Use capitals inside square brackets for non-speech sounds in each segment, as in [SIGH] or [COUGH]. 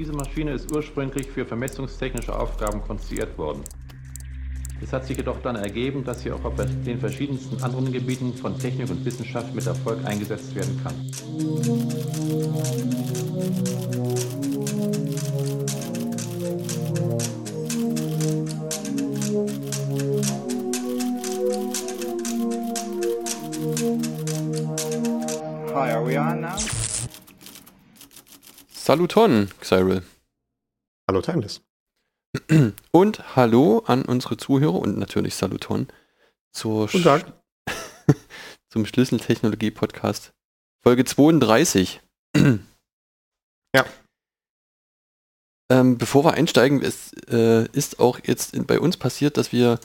Diese Maschine ist ursprünglich für vermessungstechnische Aufgaben konstruiert worden. Es hat sich jedoch dann ergeben, dass sie auch auf den verschiedensten anderen Gebieten von Technik und Wissenschaft mit Erfolg eingesetzt werden kann. Saluton, Cyril. Hallo Timeless. Und hallo an unsere Zuhörer und natürlich Saluton zur Guten Tag. [LAUGHS] zum Schlüsseltechnologie-Podcast Folge 32. [CLEARS THROAT] Ja. Ähm, bevor wir einsteigen, es äh, ist auch jetzt in, bei uns passiert, dass wir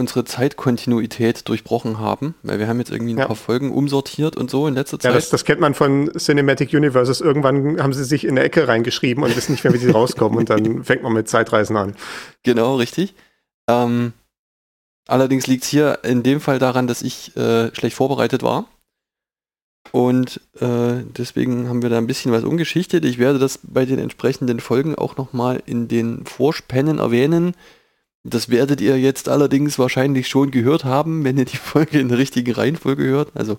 unsere Zeitkontinuität durchbrochen haben, weil wir haben jetzt irgendwie ein Ja. paar Folgen umsortiert und so in letzter Ja, Zeit. das, das kennt man von Cinematic Universes. Irgendwann haben sie sich in eine Ecke reingeschrieben und wissen nicht mehr, wie sie [LAUGHS] rauskommen. Und dann fängt man mit Zeitreisen an. Genau, richtig. Ähm, allerdings liegt es hier in dem Fall daran, dass ich äh, schlecht vorbereitet war. Und äh, deswegen haben wir da ein bisschen was umgeschichtet. Ich werde das bei den entsprechenden Folgen auch nochmal in den Vorspänen erwähnen. Das werdet ihr jetzt allerdings wahrscheinlich schon gehört haben, wenn ihr die [LAUGHS] Folge in der richtigen Reihenfolge hört. Also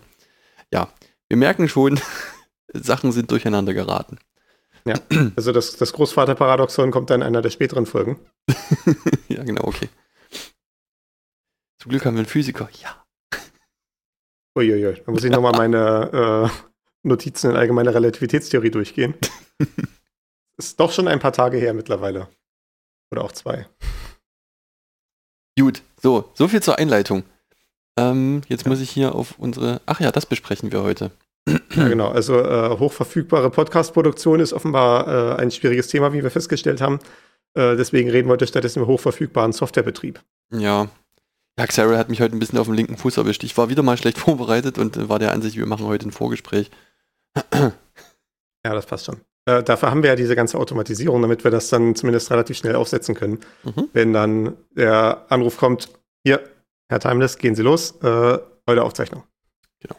ja, wir merken schon, [LAUGHS] Sachen sind durcheinander geraten. Also das, das Großvaterparadoxon kommt dann in einer der späteren Folgen. [LAUGHS] ja, genau, okay. Zum Glück haben wir einen Physiker. Ja. Uiuiui, da muss ich nochmal meine äh, Notizen in allgemeiner Relativitätstheorie durchgehen. Ist doch schon ein paar Tage her mittlerweile. Oder auch zwei. Gut, so, so viel zur Einleitung. Ähm, jetzt muss ich hier auf unsere. Ach ja, das besprechen wir heute. Ja, genau. Also äh, hochverfügbare Podcast-Produktion ist offenbar äh, ein schwieriges Thema, wie wir festgestellt haben. Äh, deswegen reden wir heute stattdessen über hochverfügbaren Softwarebetrieb. Ja. Ja, Xara hat mich heute ein bisschen auf dem linken Fuß erwischt. Ich war wieder mal schlecht [LAUGHS] vorbereitet und äh, war der Ansicht, wir machen heute ein Vorgespräch. Ja, das passt schon. Äh, dafür haben wir ja diese ganze Automatisierung, damit wir das dann zumindest relativ schnell aufsetzen können. Mhm. Wenn dann der Anruf kommt, hier, Herr Timeless, gehen Sie los, äh, eure Aufzeichnung. Genau.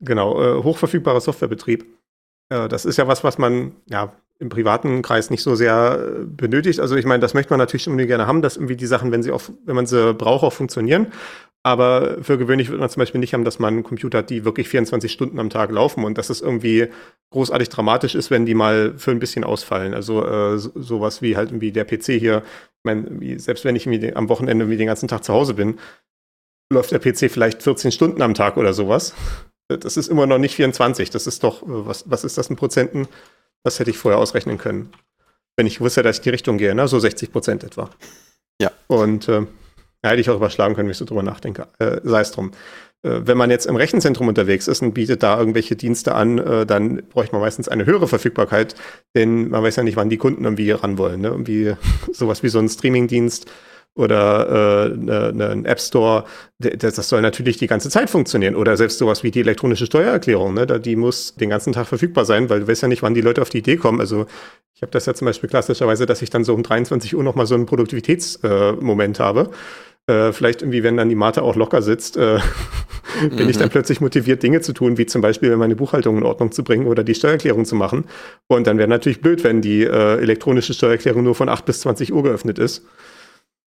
Genau, äh, hochverfügbarer Softwarebetrieb. Äh, das ist ja was, was man ja im privaten Kreis nicht so sehr äh, benötigt. Also ich meine, das möchte man natürlich irgendwie gerne haben, dass irgendwie die Sachen, wenn sie auch, wenn man sie braucht, auch funktionieren. Aber für gewöhnlich wird man zum Beispiel nicht haben, dass man Computer hat, die wirklich 24 Stunden am Tag laufen und dass es irgendwie großartig dramatisch ist, wenn die mal für ein bisschen ausfallen. Also äh, so, sowas wie halt irgendwie der PC hier. Ich meine, selbst wenn ich irgendwie am Wochenende irgendwie den ganzen Tag zu Hause bin, läuft der PC vielleicht 14 Stunden am Tag oder sowas. Das ist immer noch nicht 24. Das ist doch, äh, was, was ist das in Prozenten? Das hätte ich vorher ausrechnen können. Wenn ich wusste, dass ich die Richtung gehe, ne? so 60 Prozent etwa. Ja. Und äh, hätte ich auch überschlagen können, wenn ich so drüber nachdenke. Äh, Sei es drum. Äh, wenn man jetzt im Rechenzentrum unterwegs ist und bietet da irgendwelche Dienste an, äh, dann bräuchte man meistens eine höhere Verfügbarkeit, denn man weiß ja nicht, wann die Kunden irgendwie ran wollen. Ne? Irgendwie [LAUGHS] sowas wie so ein Streamingdienst oder äh, ne, ne, ein App Store, das das soll natürlich die ganze Zeit funktionieren. Oder selbst sowas wie die elektronische Steuererklärung, ne? da, die muss den ganzen Tag verfügbar sein, weil du weißt ja nicht, wann die Leute auf die Idee kommen. Also ich habe das ja zum Beispiel klassischerweise, dass ich dann so um 23 Uhr nochmal so einen Produktivitätsmoment äh, Moment habe. Äh, vielleicht irgendwie, wenn dann die Mate auch locker sitzt, äh, [LAUGHS] bin ich dann plötzlich motiviert, Dinge zu tun, wie zum Beispiel meine Buchhaltung in Ordnung zu bringen oder die Steuererklärung zu machen. Und dann wäre natürlich blöd, wenn die äh, elektronische Steuererklärung nur von 8 bis 20 Uhr geöffnet ist.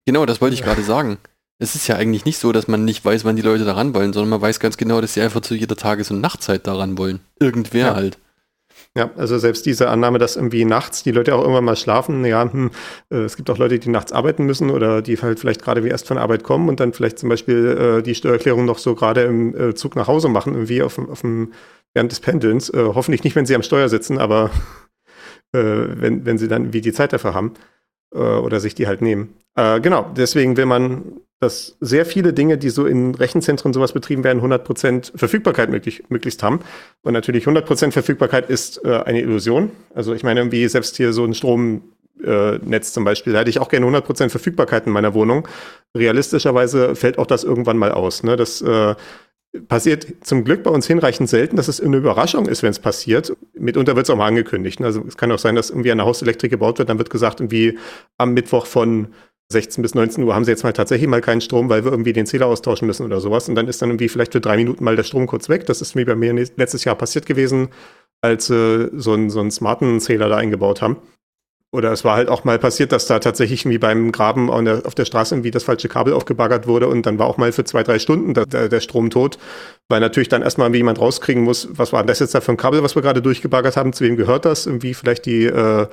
Genau, das wollte ich gerade sagen. Es ist ja eigentlich nicht so, dass man nicht weiß, wann die Leute daran wollen, sondern man weiß ganz genau, dass sie einfach zu jeder Tages- und Nachtzeit daran wollen. Irgendwer Ja. halt. Ja, also selbst diese Annahme, dass irgendwie nachts die Leute auch irgendwann mal schlafen, ja, hm, äh, es gibt auch Leute, die nachts arbeiten müssen oder die halt vielleicht gerade wie erst von Arbeit kommen und dann vielleicht zum Beispiel äh, die Steuererklärung noch so gerade im äh, Zug nach Hause machen, irgendwie auf, dem- auf dem, während des Pendelns. Äh, hoffentlich nicht, wenn sie am Steuer sitzen, aber [LAUGHS] äh, wenn, wenn sie dann wie die Zeit dafür haben äh, oder sich die halt nehmen. Äh, genau, deswegen will man, dass sehr viele Dinge, die so in Rechenzentren sowas betrieben werden, 100% Verfügbarkeit möglich, möglichst haben. Und natürlich 100% Verfügbarkeit ist äh, eine Illusion. Also ich meine, irgendwie selbst hier so ein Stromnetz zum Beispiel, da hätte ich auch gerne 100% Verfügbarkeit in meiner Wohnung. Realistischerweise fällt auch das irgendwann mal aus. Ne? Das äh, passiert zum Glück bei uns hinreichend selten, dass es eine Überraschung ist, wenn es passiert. Mitunter wird es auch mal angekündigt. Also es kann auch sein, dass irgendwie eine Hauselektrik gebaut wird, dann wird gesagt, irgendwie am Mittwoch von 16 bis 19 Uhr haben sie jetzt mal tatsächlich mal keinen Strom, weil wir irgendwie den Zähler austauschen müssen oder sowas. Und dann ist dann irgendwie vielleicht für drei Minuten mal der Strom kurz weg. Das ist mir bei mir letztes Jahr passiert gewesen, als äh, so, so einen smarten Zähler da eingebaut haben. Oder es war halt auch mal passiert, dass da tatsächlich wie beim Graben auf der, Straße irgendwie das falsche Kabel aufgebaggert wurde und dann war auch mal für zwei, drei Stunden der, der, Strom tot, weil natürlich dann erstmal wie jemand rauskriegen muss, was war das jetzt da für ein Kabel, was wir gerade durchgebaggert haben, zu wem gehört das, irgendwie vielleicht die äh,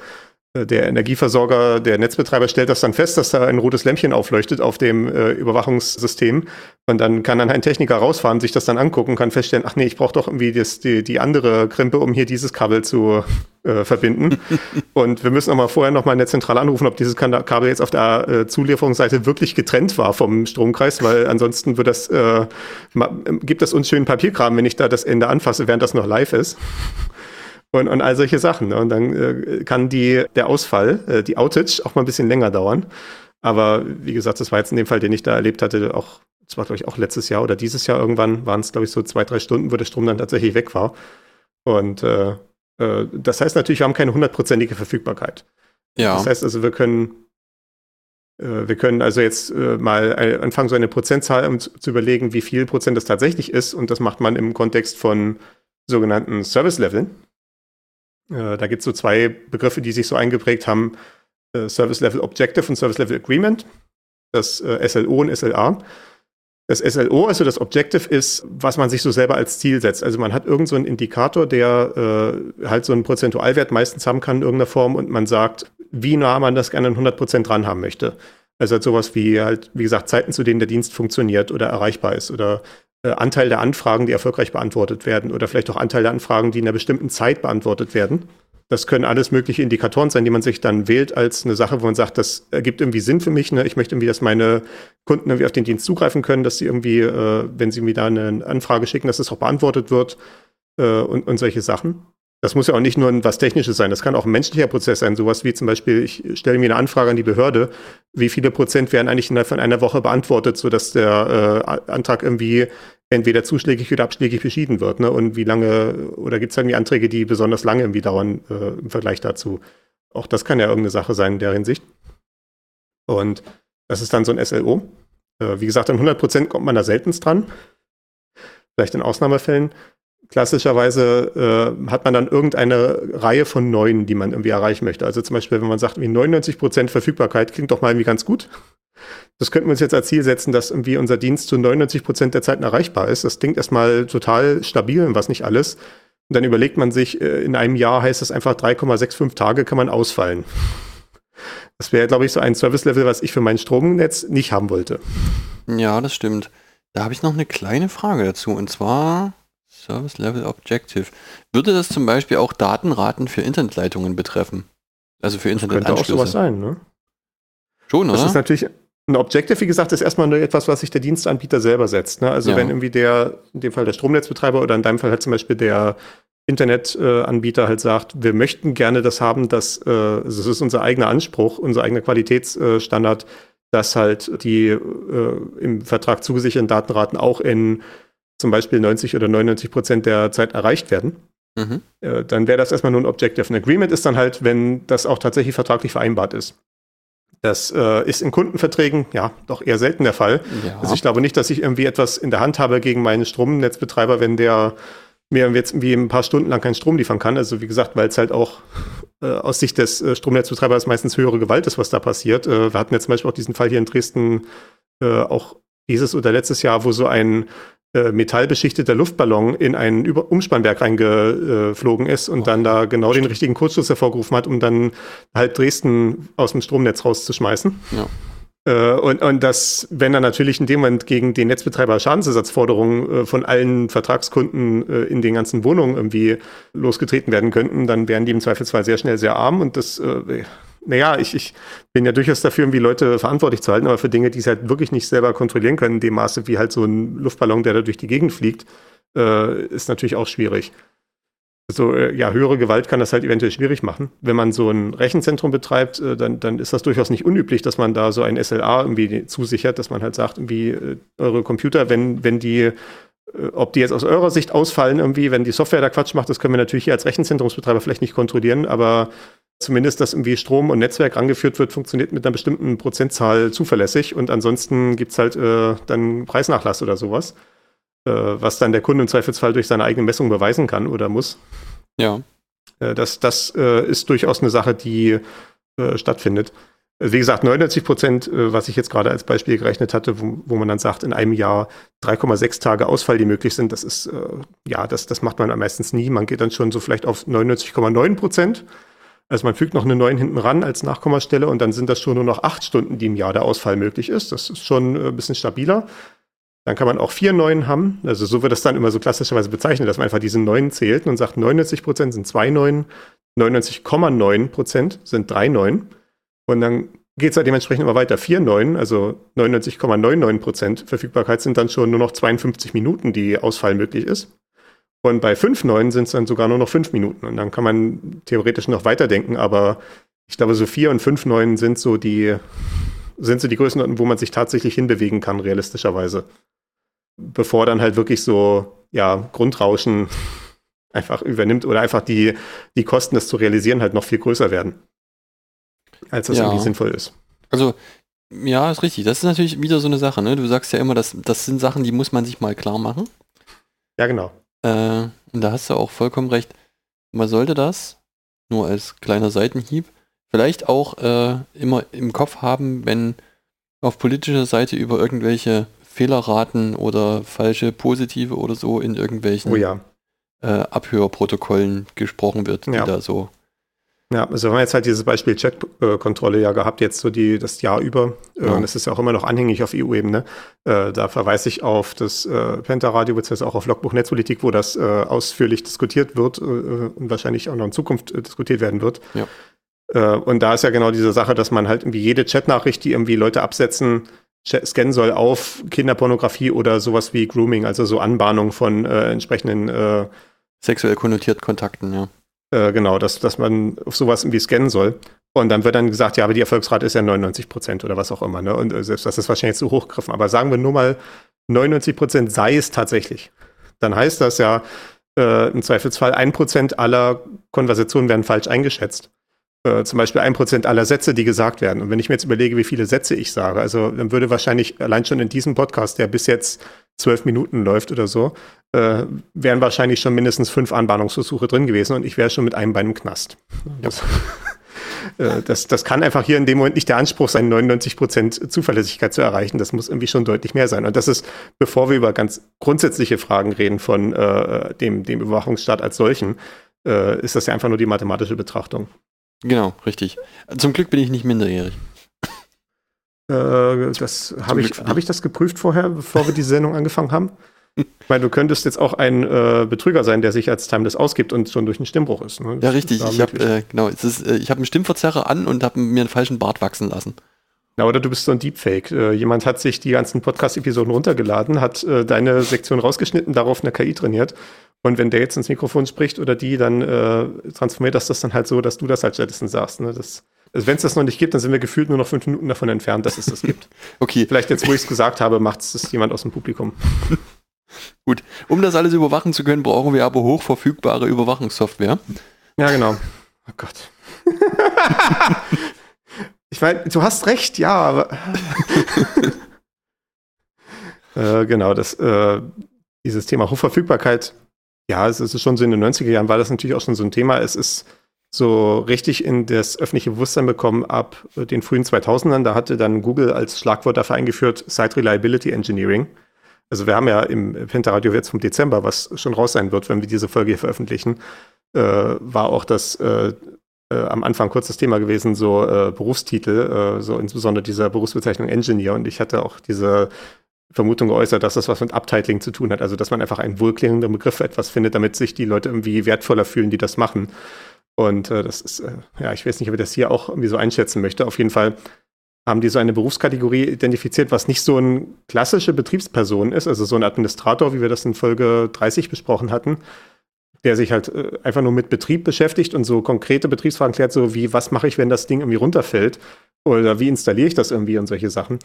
der Energieversorger, der Netzbetreiber stellt das dann fest, dass da ein rotes Lämpchen aufleuchtet auf dem äh, Überwachungssystem. Und dann kann dann ein Techniker rausfahren, sich das dann angucken, kann feststellen, ach nee, ich brauche doch irgendwie das, die, die andere Krimpe, um hier dieses Kabel zu äh, verbinden. [LAUGHS] und wir müssen auch mal vorher noch mal in der Zentrale anrufen, ob dieses Kabel jetzt auf der äh, Zulieferungsseite wirklich getrennt war vom Stromkreis, weil ansonsten wird das, äh, gibt das uns schön Papierkram, wenn ich da das Ende anfasse, während das noch live ist und, und all solche Sachen. Ne? Und dann äh, kann die, der Ausfall, äh, die Outage, auch mal ein bisschen länger dauern. Aber wie gesagt, das war jetzt in dem Fall, den ich da erlebt hatte, auch, das war, glaube ich, auch letztes Jahr oder dieses Jahr irgendwann, waren es, glaube ich, so zwei, drei Stunden, wo der Strom dann tatsächlich weg war. Und äh, äh, das heißt natürlich, wir haben keine hundertprozentige Verfügbarkeit. Ja. Das heißt also, wir können äh, wir können also jetzt äh, mal anfangen, so eine Prozentzahl um zu überlegen, wie viel Prozent das tatsächlich ist. Und das macht man im Kontext von sogenannten Service-Leveln. Äh, da gibt es so zwei Begriffe, die sich so eingeprägt haben: äh, Service Level Objective und Service Level Agreement. Das äh, SLO und SLA. Das SLO, also das Objective, ist, was man sich so selber als Ziel setzt. Also man hat irgendeinen so einen Indikator, der äh, halt so einen Prozentualwert meistens haben kann in irgendeiner Form und man sagt, wie nah man das gerne an 100 Prozent dran haben möchte. Also halt sowas wie halt, wie gesagt, Zeiten, zu denen der Dienst funktioniert oder erreichbar ist oder äh, Anteil der Anfragen, die erfolgreich beantwortet werden oder vielleicht auch Anteil der Anfragen, die in einer bestimmten Zeit beantwortet werden. Das können alles mögliche Indikatoren sein, die man sich dann wählt als eine Sache, wo man sagt, das ergibt irgendwie Sinn für mich. Ne? Ich möchte irgendwie, dass meine Kunden irgendwie auf den Dienst zugreifen können, dass sie irgendwie, äh, wenn sie mir da eine Anfrage schicken, dass das auch beantwortet wird äh, und, und solche Sachen. Das muss ja auch nicht nur was Technisches sein, das kann auch ein menschlicher Prozess sein. Sowas wie zum Beispiel, ich stelle mir eine Anfrage an die Behörde, wie viele Prozent werden eigentlich innerhalb von einer Woche beantwortet, sodass der äh, Antrag irgendwie entweder zuschlägig oder abschlägig beschieden wird. Ne? Und wie lange, oder gibt es irgendwie Anträge, die besonders lange irgendwie dauern äh, im Vergleich dazu? Auch das kann ja irgendeine Sache sein in der Hinsicht. Und das ist dann so ein SLO. Äh, wie gesagt, an 100 Prozent kommt man da seltenst dran. Vielleicht in Ausnahmefällen klassischerweise äh, hat man dann irgendeine Reihe von Neuen, die man irgendwie erreichen möchte. Also zum Beispiel, wenn man sagt, wie 99 Prozent Verfügbarkeit klingt doch mal irgendwie ganz gut. Das könnten wir uns jetzt als Ziel setzen, dass irgendwie unser Dienst zu 99 Prozent der Zeit erreichbar ist. Das klingt erstmal total stabil und was nicht alles. Und dann überlegt man sich, äh, in einem Jahr heißt das einfach 3,65 Tage kann man ausfallen. Das wäre, glaube ich, so ein Service-Level, was ich für mein Stromnetz nicht haben wollte. Ja, das stimmt. Da habe ich noch eine kleine Frage dazu. Und zwar, Service Level Objective. Würde das zum Beispiel auch Datenraten für Internetleitungen betreffen? Also für Internetanschlüsse? Könnte auch sowas sein, ne? Schon, oder? Das ist natürlich ein Objective, wie gesagt, ist erstmal nur etwas, was sich der Dienstanbieter selber setzt. Ne? Also ja. wenn irgendwie der, in dem Fall der Stromnetzbetreiber oder in deinem Fall halt zum Beispiel der Internetanbieter halt sagt, wir möchten gerne das haben, dass, äh, das ist unser eigener Anspruch, unser eigener Qualitätsstandard, dass halt die äh, im Vertrag zugesicherten Datenraten auch in zum Beispiel 90 oder 99 Prozent der Zeit erreicht werden, mhm. äh, dann wäre das erstmal nur ein Objective. Ein Agreement ist dann halt, wenn das auch tatsächlich vertraglich vereinbart ist. Das äh, ist in Kundenverträgen ja doch eher selten der Fall. Ja. Also ich glaube nicht, dass ich irgendwie etwas in der Hand habe gegen meinen Stromnetzbetreiber, wenn der mir jetzt irgendwie ein paar Stunden lang keinen Strom liefern kann. Also wie gesagt, weil es halt auch äh, aus Sicht des äh, Stromnetzbetreibers meistens höhere Gewalt ist, was da passiert. Äh, wir hatten jetzt zum Beispiel auch diesen Fall hier in Dresden äh, auch dieses oder letztes Jahr, wo so ein metallbeschichteter Luftballon in ein Über Umspannwerk reingeflogen ist und oh, dann da genau stimmt. den richtigen Kurzschluss hervorgerufen hat, um dann halt Dresden aus dem Stromnetz rauszuschmeißen. Ja. Äh, und, und das, wenn dann natürlich in dem Moment gegen den Netzbetreiber Schadensersatzforderungen äh, von allen Vertragskunden äh, in den ganzen Wohnungen irgendwie losgetreten werden könnten, dann wären die im Zweifelsfall sehr schnell sehr arm und das äh, naja, ich, ich bin ja durchaus dafür, irgendwie Leute verantwortlich zu halten, aber für Dinge, die sie halt wirklich nicht selber kontrollieren können, in dem Maße wie halt so ein Luftballon, der da durch die Gegend fliegt, äh, ist natürlich auch schwierig. Also äh, ja, höhere Gewalt kann das halt eventuell schwierig machen. Wenn man so ein Rechenzentrum betreibt, äh, dann, dann ist das durchaus nicht unüblich, dass man da so ein SLA irgendwie zusichert, dass man halt sagt, irgendwie äh, eure Computer, wenn, wenn die äh, ob die jetzt aus eurer Sicht ausfallen, irgendwie, wenn die Software da Quatsch macht, das können wir natürlich hier als Rechenzentrumsbetreiber vielleicht nicht kontrollieren, aber zumindest, dass irgendwie Strom und Netzwerk angeführt wird, funktioniert mit einer bestimmten Prozentzahl zuverlässig und ansonsten gibt es halt äh, dann Preisnachlass oder sowas, äh, was dann der Kunde im Zweifelsfall durch seine eigene Messung beweisen kann oder muss. Ja. Äh, das das äh, ist durchaus eine Sache, die äh, stattfindet. Also wie gesagt, 99 Prozent, äh, was ich jetzt gerade als Beispiel gerechnet hatte, wo, wo man dann sagt, in einem Jahr 3,6 Tage Ausfall, die möglich sind, das ist, äh, ja, das, das macht man meistens nie. Man geht dann schon so vielleicht auf 99,9 Prozent. Also man fügt noch eine 9 hinten ran als Nachkommastelle und dann sind das schon nur noch 8 Stunden, die im Jahr der Ausfall möglich ist. Das ist schon äh, ein bisschen stabiler. Dann kann man auch vier Neuen haben. Also so wird das dann immer so klassischerweise bezeichnet, dass man einfach diese Neuen zählt und sagt, 99 Prozent sind zwei Neuen, 99,9 Prozent sind drei Neuen. Und dann geht es halt dementsprechend immer weiter. Vier Neuen, also 99,99 Prozent Verfügbarkeit sind dann schon nur noch 52 Minuten, die Ausfall möglich ist. Und bei fünf Neuen sind es dann sogar nur noch fünf Minuten. Und dann kann man theoretisch noch weiterdenken, aber ich glaube, so vier und fünf Neuen sind so die, sind so die Größenordnungen, wo man sich tatsächlich hinbewegen kann, realistischerweise. Bevor dann halt wirklich so, ja, Grundrauschen [LAUGHS] einfach übernimmt oder einfach die, die Kosten, das zu realisieren, halt noch viel größer werden als das ja. irgendwie sinnvoll ist. Also, ja, ist richtig. Das ist natürlich wieder so eine Sache, ne? Du sagst ja immer, dass das sind Sachen, die muss man sich mal klar machen. Ja, genau. Äh, und da hast du auch vollkommen recht. Man sollte das, nur als kleiner Seitenhieb, vielleicht auch äh, immer im Kopf haben, wenn auf politischer Seite über irgendwelche Fehlerraten oder falsche Positive oder so in irgendwelchen oh ja. äh, Abhörprotokollen gesprochen wird, die ja. da so ja, also wir haben jetzt halt dieses Beispiel Chat-Kontrolle ja gehabt, jetzt so die, das Jahr über. Äh, ja. Und es ist ja auch immer noch anhängig auf EU-Ebene. Äh, da verweise ich auf das äh, Penta-Radio, beziehungsweise auch auf Logbuch Netzpolitik, wo das äh, ausführlich diskutiert wird äh, und wahrscheinlich auch noch in Zukunft äh, diskutiert werden wird. Ja. und da ist ja genau diese Sache, dass man halt irgendwie jede Chat-Nachricht, die irgendwie Leute absetzen, scannen soll auf Kinderpornografie oder sowas wie Grooming, also so Anbahnung von entsprechenden sexuell konnotierten Kontakten, ja. Äh, genau, dass, dass man auf sowas irgendwie scannen soll. Und dann wird dann gesagt, ja, aber die Erfolgsrate ist ja 99 Prozent oder was auch immer. Ne? Und äh, selbst das ist wahrscheinlich zu hochgegriffen. Aber sagen wir nur mal, 99 Prozent sei es tatsächlich. Dann heißt das ja, äh, im Zweifelsfall ein Prozent aller Konversationen werden falsch eingeschätzt. Äh, zum Beispiel ein Prozent aller Sätze, die gesagt werden. Und wenn ich mir jetzt überlege, wie viele Sätze ich sage, also dann würde wahrscheinlich allein schon in diesem Podcast, der bis jetzt zwölf Minuten läuft oder so, äh, wären wahrscheinlich schon mindestens fünf Anbahnungsversuche drin gewesen und ich wäre schon mit einem Bein im Knast. Das, äh, das, das, kann einfach hier in dem Moment nicht der Anspruch sein, 99 Prozent Zuverlässigkeit zu erreichen. Das muss irgendwie schon deutlich mehr sein. Und das ist, bevor wir über ganz grundsätzliche Fragen reden von äh, dem, dem Überwachungsstaat als solchen, äh, ist das ja einfach nur die mathematische Betrachtung. Genau, richtig. Zum Glück bin ich nicht minderjährig. Äh, das habe ich, hab ich das geprüft vorher, bevor wir die Sendung angefangen haben? Ich meine, du könntest jetzt auch ein äh, Betrüger sein, der sich als Timeless ausgibt und schon durch einen Stimmbruch ist. Ne? Ja, richtig. Ich habe äh, genau, äh, ich einen Stimmverzerrer an und habe mir einen falschen Bart wachsen lassen. Ja, oder du bist so ein Deepfake. Äh, jemand hat sich die ganzen Podcast-Episoden runtergeladen, hat äh, deine Sektion rausgeschnitten, darauf eine KI trainiert. Und wenn der jetzt ins Mikrofon spricht oder die, dann äh, transformiert das das dann halt so, dass du das halt stattdessen sagst. Ne? Das, also wenn es das noch nicht gibt, dann sind wir gefühlt nur noch fünf Minuten davon entfernt, dass es das gibt. [LAUGHS] okay. Vielleicht jetzt, wo ich es gesagt habe, macht es jemand aus dem Publikum. [LAUGHS] Gut, um das alles überwachen zu können, brauchen wir aber hochverfügbare Überwachungssoftware. Ja, genau. Oh Gott. [LAUGHS] ich meine, du hast recht, ja, aber. [LAUGHS] äh, genau, das, äh, dieses Thema Hochverfügbarkeit, ja, es ist schon so in den 90er Jahren war das natürlich auch schon so ein Thema. Es ist so richtig in das öffentliche Bewusstsein bekommen ab den frühen 2000ern. Da hatte dann Google als Schlagwort dafür eingeführt, Site Reliability Engineering. Also wir haben ja im Pentaradio jetzt vom Dezember, was schon raus sein wird, wenn wir diese Folge hier veröffentlichen, äh, war auch das äh, äh, am Anfang kurz das Thema gewesen, so äh, Berufstitel, äh, so insbesondere dieser Berufsbezeichnung Engineer. Und ich hatte auch diese Vermutung geäußert, dass das was mit Uptitling zu tun hat. Also dass man einfach einen wohlklingenden Begriff für etwas findet, damit sich die Leute irgendwie wertvoller fühlen, die das machen. Und äh, das ist, ja, ich weiß nicht, ob ich das hier auch irgendwie so einschätzen möchte. Auf jeden Fall haben die so eine Berufskategorie identifiziert, was nicht so eine klassische Betriebsperson ist, also so ein Administrator, wie wir das in Folge 30 besprochen hatten, der sich halt äh, einfach nur mit Betrieb beschäftigt und so konkrete Betriebsfragen klärt, so wie, was mache ich, wenn das Ding irgendwie runterfällt? Oder wie installiere ich das irgendwie und solche Sachen.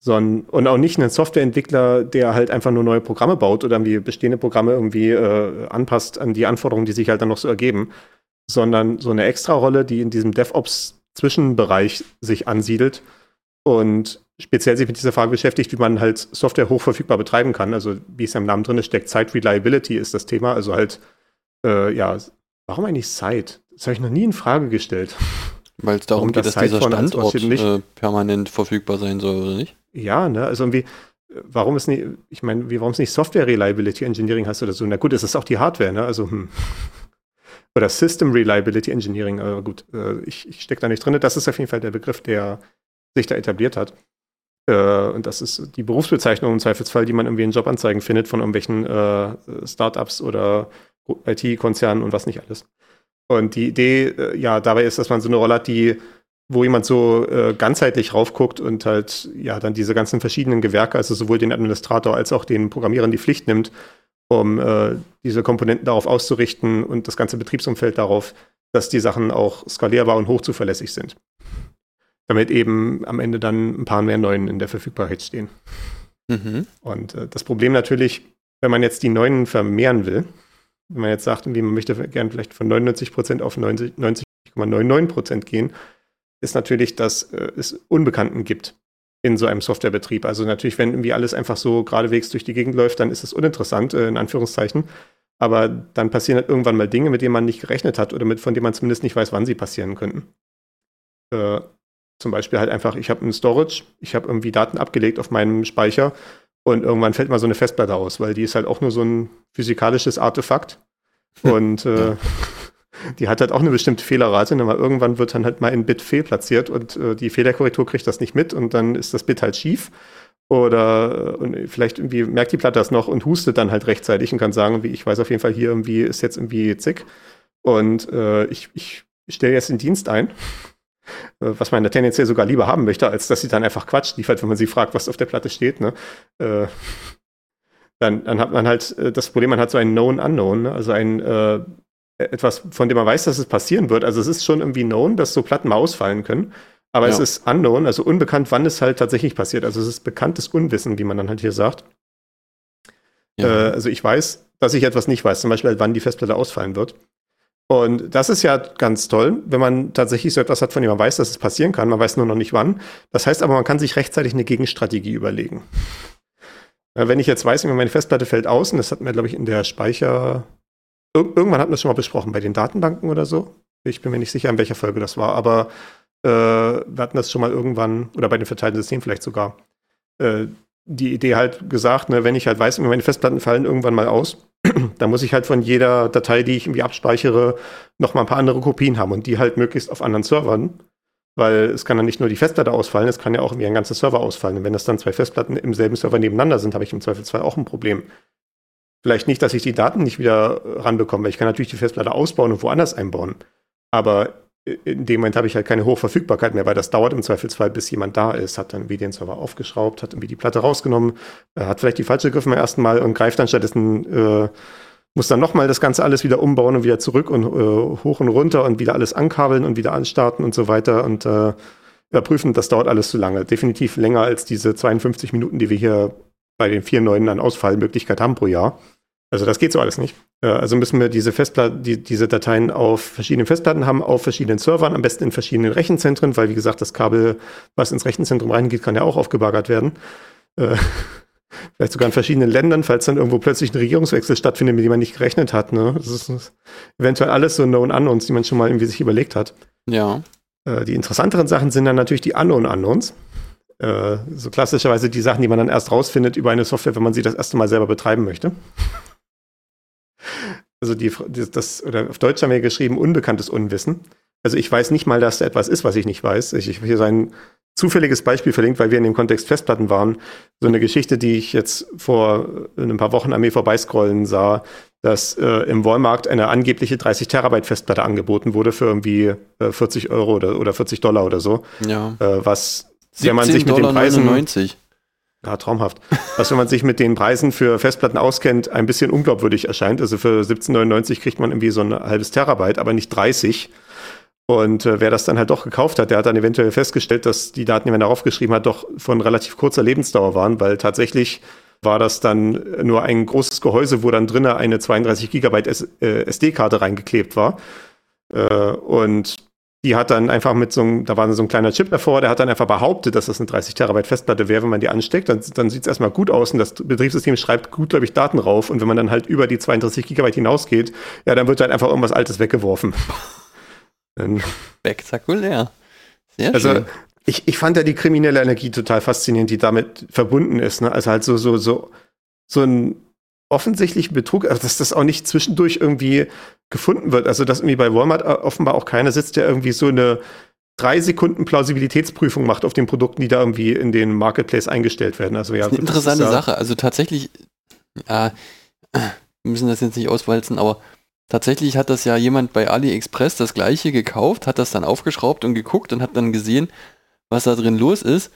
Sondern, und auch nicht einen Softwareentwickler, der halt einfach nur neue Programme baut oder irgendwie bestehende Programme irgendwie äh, anpasst an die Anforderungen, die sich halt dann noch so ergeben, sondern so eine Extra-Rolle, die in diesem DevOps-Zwischenbereich sich ansiedelt und speziell sich mit dieser Frage beschäftigt, wie man halt Software hochverfügbar betreiben kann. Also wie es ja im Namen drin steckt, Site Reliability ist das Thema. Also halt, äh, ja, warum eigentlich Site? Das habe ich noch nie in Frage gestellt. Weil es darum geht, das dass dieser Standort äh, permanent verfügbar sein soll, oder nicht? Ja, ne, also irgendwie, äh, warum ist nicht, ich meine, warum es nicht Software Reliability Engineering heißt oder so? Na gut, es ist auch die Hardware, ne? Also, hm. Oder System Reliability Engineering, aber gut, äh, ich, ich stecke da nicht drin. Das ist auf jeden Fall der Begriff, der sich da etabliert hat. Äh, und das ist die Berufsbezeichnung im Zweifelsfall, die man irgendwie in Jobanzeigen findet von irgendwelchen äh, Startups oder IT-Konzernen und was nicht alles. Und die Idee, äh, ja, dabei ist, dass man so eine Rolle hat, die wo jemand so äh, ganzheitlich raufguckt und halt ja dann diese ganzen verschiedenen Gewerke, also sowohl den Administrator als auch den Programmierern die Pflicht nimmt, um äh, diese Komponenten darauf auszurichten und das ganze Betriebsumfeld darauf, dass die Sachen auch skalierbar und hochzuverlässig sind. Damit eben am Ende dann ein paar mehr Neuen in der Verfügbarkeit stehen. Mhm. Und äh, das Problem natürlich, wenn man jetzt die Neuen vermehren will, wenn man jetzt sagt, irgendwie, man möchte gerne vielleicht von 99% auf 90 90,99% gehen, ist natürlich, dass äh, es Unbekannten gibt in so einem Softwarebetrieb. Also natürlich, wenn irgendwie alles einfach so geradewegs durch die Gegend läuft, dann ist es uninteressant, äh, in Anführungszeichen. Aber dann passieren halt irgendwann mal Dinge, mit denen man nicht gerechnet hat oder mit, von denen man zumindest nicht weiß, wann sie passieren könnten. Äh, zum Beispiel halt einfach, ich habe ein Storage, ich habe irgendwie Daten abgelegt auf meinem Speicher und irgendwann fällt mal so eine Festplatte aus, weil die ist halt auch nur so ein physikalisches Artefakt. Und äh, [LAUGHS] die hat halt auch eine bestimmte Fehlerrate, aber irgendwann wird dann halt mal ein Bit fehlplatziert und äh, die Fehlerkorrektur kriegt das nicht mit und dann ist das Bit halt schief. Oder äh, und vielleicht irgendwie merkt die Platte das noch und hustet dann halt rechtzeitig und kann sagen, wie ich weiß auf jeden Fall, hier irgendwie ist jetzt irgendwie zick. Und äh, ich, ich stelle jetzt den Dienst ein, was man tendenziell sogar lieber haben möchte, als dass sie dann einfach Quatsch liefert, wenn man sie fragt, was auf der Platte steht. Ne? Äh, dann, dann hat man halt äh, das Problem, man hat so ein Known Unknown, ne? also ein äh, etwas, von dem man weiß, dass es passieren wird. Also es ist schon irgendwie known, dass so Platten mal ausfallen können. Aber Ja. es ist unknown, also unbekannt, wann es halt tatsächlich passiert. Also es ist bekanntes Unwissen, wie man dann halt hier sagt. Ja. Äh, also ich weiß, dass ich etwas nicht weiß, zum Beispiel, halt, wann die Festplatte ausfallen wird. Und das ist ja ganz toll, wenn man tatsächlich so etwas hat, von dem man weiß, dass es passieren kann. Man weiß nur noch nicht wann. Das heißt aber, man kann sich rechtzeitig eine Gegenstrategie überlegen. Äh, Wenn ich jetzt weiß, meine Festplatte fällt aus, und das hatten wir, glaube ich, in der Speicher. Ir irgendwann hatten wir das schon mal besprochen, bei den Datenbanken oder so. Ich bin mir nicht sicher, in welcher Folge das war, aber äh, wir hatten das schon mal irgendwann, oder bei den verteilten Systemen vielleicht sogar, äh, die Idee halt gesagt, ne, wenn ich halt weiß, meine Festplatten fallen irgendwann mal aus, dann muss ich halt von jeder Datei, die ich irgendwie abspeichere, noch mal ein paar andere Kopien haben und die halt möglichst auf anderen Servern, weil es kann dann nicht nur die Festplatte ausfallen, es kann ja auch irgendwie ein ganzer Server ausfallen. Und wenn das dann zwei Festplatten im selben Server nebeneinander sind, habe ich im Zweifelsfall auch ein Problem. Vielleicht nicht, dass ich die Daten nicht wieder ranbekomme, weil ich kann natürlich die Festplatte ausbauen und woanders einbauen. Aber in dem Moment habe ich halt keine Hochverfügbarkeit mehr, weil das dauert im Zweifelsfall, bis jemand da ist, hat dann wie den Server aufgeschraubt, hat irgendwie die Platte rausgenommen, äh, hat vielleicht die falsche gegriffen beim ersten Mal und greift dann stattdessen, äh, muss dann nochmal das Ganze alles wieder umbauen und wieder zurück und äh, hoch und runter und wieder alles ankabeln und wieder anstarten und so weiter und äh, überprüfen. Das dauert alles zu lange. Definitiv länger als diese 52 Minuten, die wir hier bei den vier neuen an Ausfallmöglichkeit haben pro Jahr. Also das geht so alles nicht. Also müssen wir diese Festplatten, die, diese Dateien auf verschiedenen Festplatten haben, auf verschiedenen Servern, am besten in verschiedenen Rechenzentren, weil wie gesagt, das Kabel, was ins Rechenzentrum reingeht, kann ja auch aufgebaggert werden. Äh, [LAUGHS] Vielleicht sogar in verschiedenen Ländern, falls dann irgendwo plötzlich ein Regierungswechsel stattfindet, mit dem man nicht gerechnet hat. Ne? Das ist das ist eventuell alles so Known Unknowns, die man schon mal irgendwie sich überlegt hat. ja. Äh, die interessanteren Sachen sind dann natürlich die Unknown Unknowns. Äh, so klassischerweise die Sachen, die man dann erst rausfindet über eine Software, wenn man sie das erste Mal selber betreiben möchte. Also die, das, oder auf Deutsch haben wir geschrieben, unbekanntes Unwissen. Also ich weiß nicht mal, dass da etwas ist, was ich nicht weiß. Ich, ich habe hier so ein zufälliges Beispiel verlinkt, weil wir in dem Kontext Festplatten waren. So eine Geschichte, die ich jetzt vor äh, ein paar Wochen an mir vorbeiscrollen sah, dass äh, im Walmart eine angebliche 30 Terabyte Festplatte angeboten wurde für irgendwie äh, 40 Euro oder, oder 40 Dollar oder so. Ja. Äh, was, wenn man sich mit den Preisen 17,99 ja, traumhaft. Was, wenn man sich mit den Preisen für Festplatten auskennt, ein bisschen unglaubwürdig erscheint. Also für 17,99 kriegt man irgendwie so ein halbes Terabyte, aber nicht 30. Und äh, wer das dann halt doch gekauft hat, der hat dann eventuell festgestellt, dass die Daten, die man darauf geschrieben hat, doch von relativ kurzer Lebensdauer waren, weil tatsächlich war das dann nur ein großes Gehäuse, wo dann drinnen eine 32 Gigabyte S äh, SD-Karte reingeklebt war. Äh, und die hat dann einfach mit so einem, da war so ein kleiner Chip davor, der hat dann einfach behauptet, dass das eine 30 Terabyte Festplatte wäre, wenn man die ansteckt. Dann, dann sieht es erstmal gut aus und das Betriebssystem schreibt gut, glaube ich, Daten rauf. Und wenn man dann halt über die 32 Gigabyte hinausgeht, ja, dann wird halt einfach irgendwas Altes weggeworfen. [LAUGHS] Spektakulär. Sehr also schön. ich, ich fand ja die kriminelle Energie total faszinierend, die damit verbunden ist. Ne? Also halt so, so, so, so ein offensichtlichen Betrug, also dass das auch nicht zwischendurch irgendwie gefunden wird. Also dass irgendwie bei Walmart äh, offenbar auch keiner sitzt, der irgendwie so eine drei Sekunden Plausibilitätsprüfung macht auf den Produkten, die da irgendwie in den Marketplace eingestellt werden. Also ja, Das ist eine interessante ja- Sache. Also tatsächlich, ja, wir müssen das jetzt nicht auswalzen, aber tatsächlich hat das ja jemand bei AliExpress das gleiche gekauft, hat das dann aufgeschraubt und geguckt und hat dann gesehen, was da drin los ist.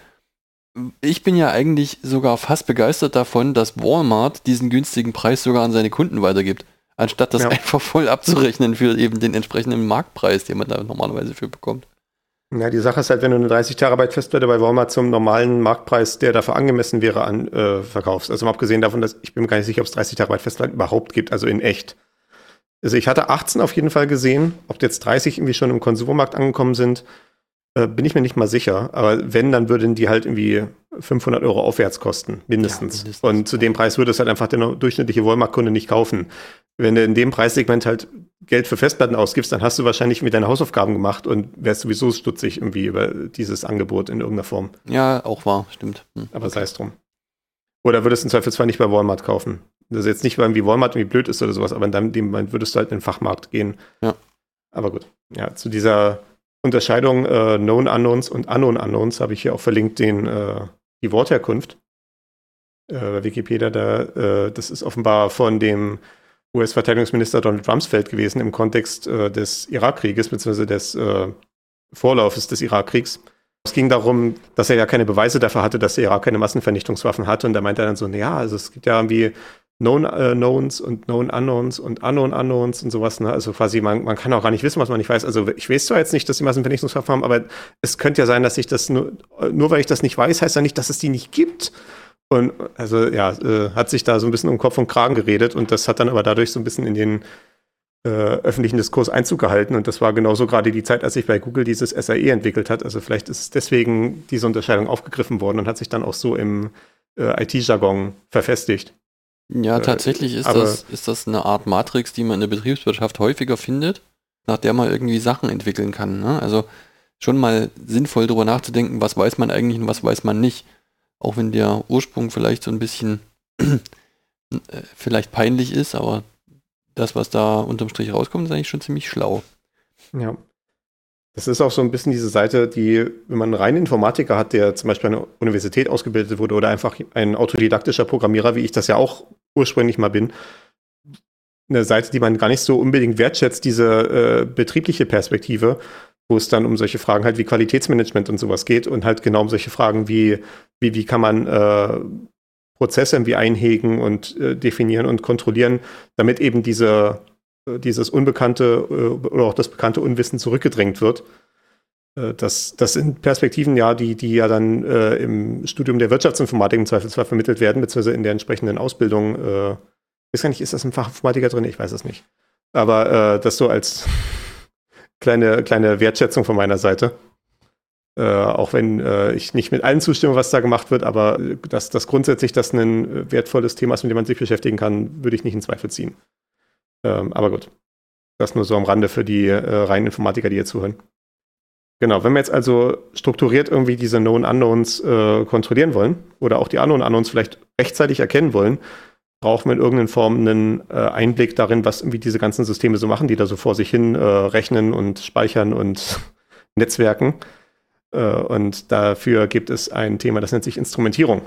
Ich bin ja eigentlich sogar fast begeistert davon, dass Walmart diesen günstigen Preis sogar an seine Kunden weitergibt, anstatt das Ja. einfach voll abzurechnen für eben den entsprechenden Marktpreis, den man da normalerweise für bekommt. Ja, die Sache ist halt, wenn du eine 30 Terabyte Festplatte bei Walmart zum normalen Marktpreis, der dafür angemessen wäre, an, äh, verkaufst. Also mal abgesehen davon, dass ich bin mir gar nicht sicher, ob es 30 Terabyte Festplatten überhaupt gibt, also in echt. Also ich hatte 18 auf jeden Fall gesehen. Ob jetzt 30 irgendwie schon im Konsumermarkt angekommen sind, äh, bin ich mir nicht mal sicher. Aber wenn, dann würden die halt irgendwie 500 Euro aufwärts kosten, mindestens. Ja, mindestens. Und zu dem Preis würde es halt einfach der durchschnittliche Walmart-Kunde nicht kaufen. Wenn du in dem Preissegment halt Geld für Festplatten ausgibst, dann hast du wahrscheinlich mit deine Hausaufgaben gemacht und wärst sowieso stutzig irgendwie über dieses Angebot in irgendeiner Form. Ja, auch wahr, stimmt. Hm. Aber sei es drum. Oder würdest du im Zweifelsfall nicht bei Walmart kaufen. Das ist jetzt nicht, weil irgendwie Walmart irgendwie blöd ist oder sowas, aber in dem Moment würdest du halt in den Fachmarkt gehen. Ja. Aber gut. Ja, zu dieser Unterscheidung äh, Known Unknowns und Unknown Unknowns habe ich hier auch verlinkt den, äh, die Wortherkunft. Äh, Wikipedia, da, äh, das ist offenbar von dem US-Verteidigungsminister Donald Rumsfeld gewesen im Kontext äh, des Irakkrieges, beziehungsweise des äh, Vorlaufes des Irakkriegs. Es ging darum, dass er ja keine Beweise dafür hatte, dass der Irak keine Massenvernichtungswaffen hatte. Und da meinte er dann so, naja, also es gibt ja irgendwie Known äh, Knowns und Known Unknowns und Unknown Unknowns und sowas. Ne? Also quasi, man, man kann auch gar nicht wissen, was man nicht weiß. Also ich weiß zwar jetzt nicht, dass die Massenvernichtungswaffen haben, aber es könnte ja sein, dass ich das nur, nur weil ich das nicht weiß, heißt ja nicht, dass es die nicht gibt. Und also ja, äh, hat sich da so ein bisschen um Kopf und Kragen geredet und das hat dann aber dadurch so ein bisschen in den äh, öffentlichen Diskurs Einzug gehalten. Und das war genauso gerade die Zeit, als sich bei Google dieses SAE entwickelt hat. Also vielleicht ist deswegen diese Unterscheidung aufgegriffen worden und hat sich dann auch so im äh, IT-Jargon verfestigt. Ja, Äh, tatsächlich ist aber- das, ist das eine Art Matrix, die man in der Betriebswirtschaft häufiger findet, nach der man irgendwie Sachen entwickeln kann. Ne? Also schon mal sinnvoll darüber nachzudenken, was weiß man eigentlich und was weiß man nicht. Auch wenn der Ursprung vielleicht so ein bisschen [CLEARS THROAT] äh, vielleicht peinlich ist, aber das, was da unterm Strich rauskommt, ist eigentlich schon ziemlich schlau. Ja. Das ist auch so ein bisschen diese Seite, die, wenn man einen reinen Informatiker hat, der zum Beispiel an der Universität ausgebildet wurde oder einfach ein autodidaktischer Programmierer, wie ich das ja auch ursprünglich mal bin, eine Seite, die man gar nicht so unbedingt wertschätzt, diese äh, betriebliche Perspektive, wo es dann um solche Fragen halt wie Qualitätsmanagement und sowas geht und halt genau um solche Fragen wie, wie, wie kann man äh, Prozesse irgendwie einhegen und äh, definieren und kontrollieren, damit eben diese äh, dieses Unbekannte äh, oder auch das bekannte Unwissen zurückgedrängt wird. Äh, Das, das sind Perspektiven, ja, die, die ja dann äh, im Studium der Wirtschaftsinformatik im Zweifelsfall vermittelt werden, beziehungsweise in der entsprechenden Ausbildung. Äh, weiß gar nicht, ist das im Fach Informatiker drin? Ich weiß es nicht. Aber äh, das so als [LAUGHS] kleine, kleine Wertschätzung von meiner Seite. Äh, auch wenn äh, ich nicht mit allen zustimme, was da gemacht wird, aber äh, dass das grundsätzlich das ein äh, wertvolles Thema ist, mit dem man sich beschäftigen kann, würde ich nicht in Zweifel ziehen. Ähm, aber gut. Das nur so am Rande für die äh, reinen Informatiker, die hier zuhören. Genau, wenn wir jetzt also strukturiert irgendwie diese Known Unknowns äh, kontrollieren wollen oder auch die Unknown Unknowns vielleicht rechtzeitig erkennen wollen, brauchen wir in irgendeiner Form einen äh, Einblick darin, was irgendwie diese ganzen Systeme so machen, die da so vor sich hin äh, rechnen und speichern und [LAUGHS] Netzwerken. Äh, und dafür gibt es ein Thema, das nennt sich Instrumentierung.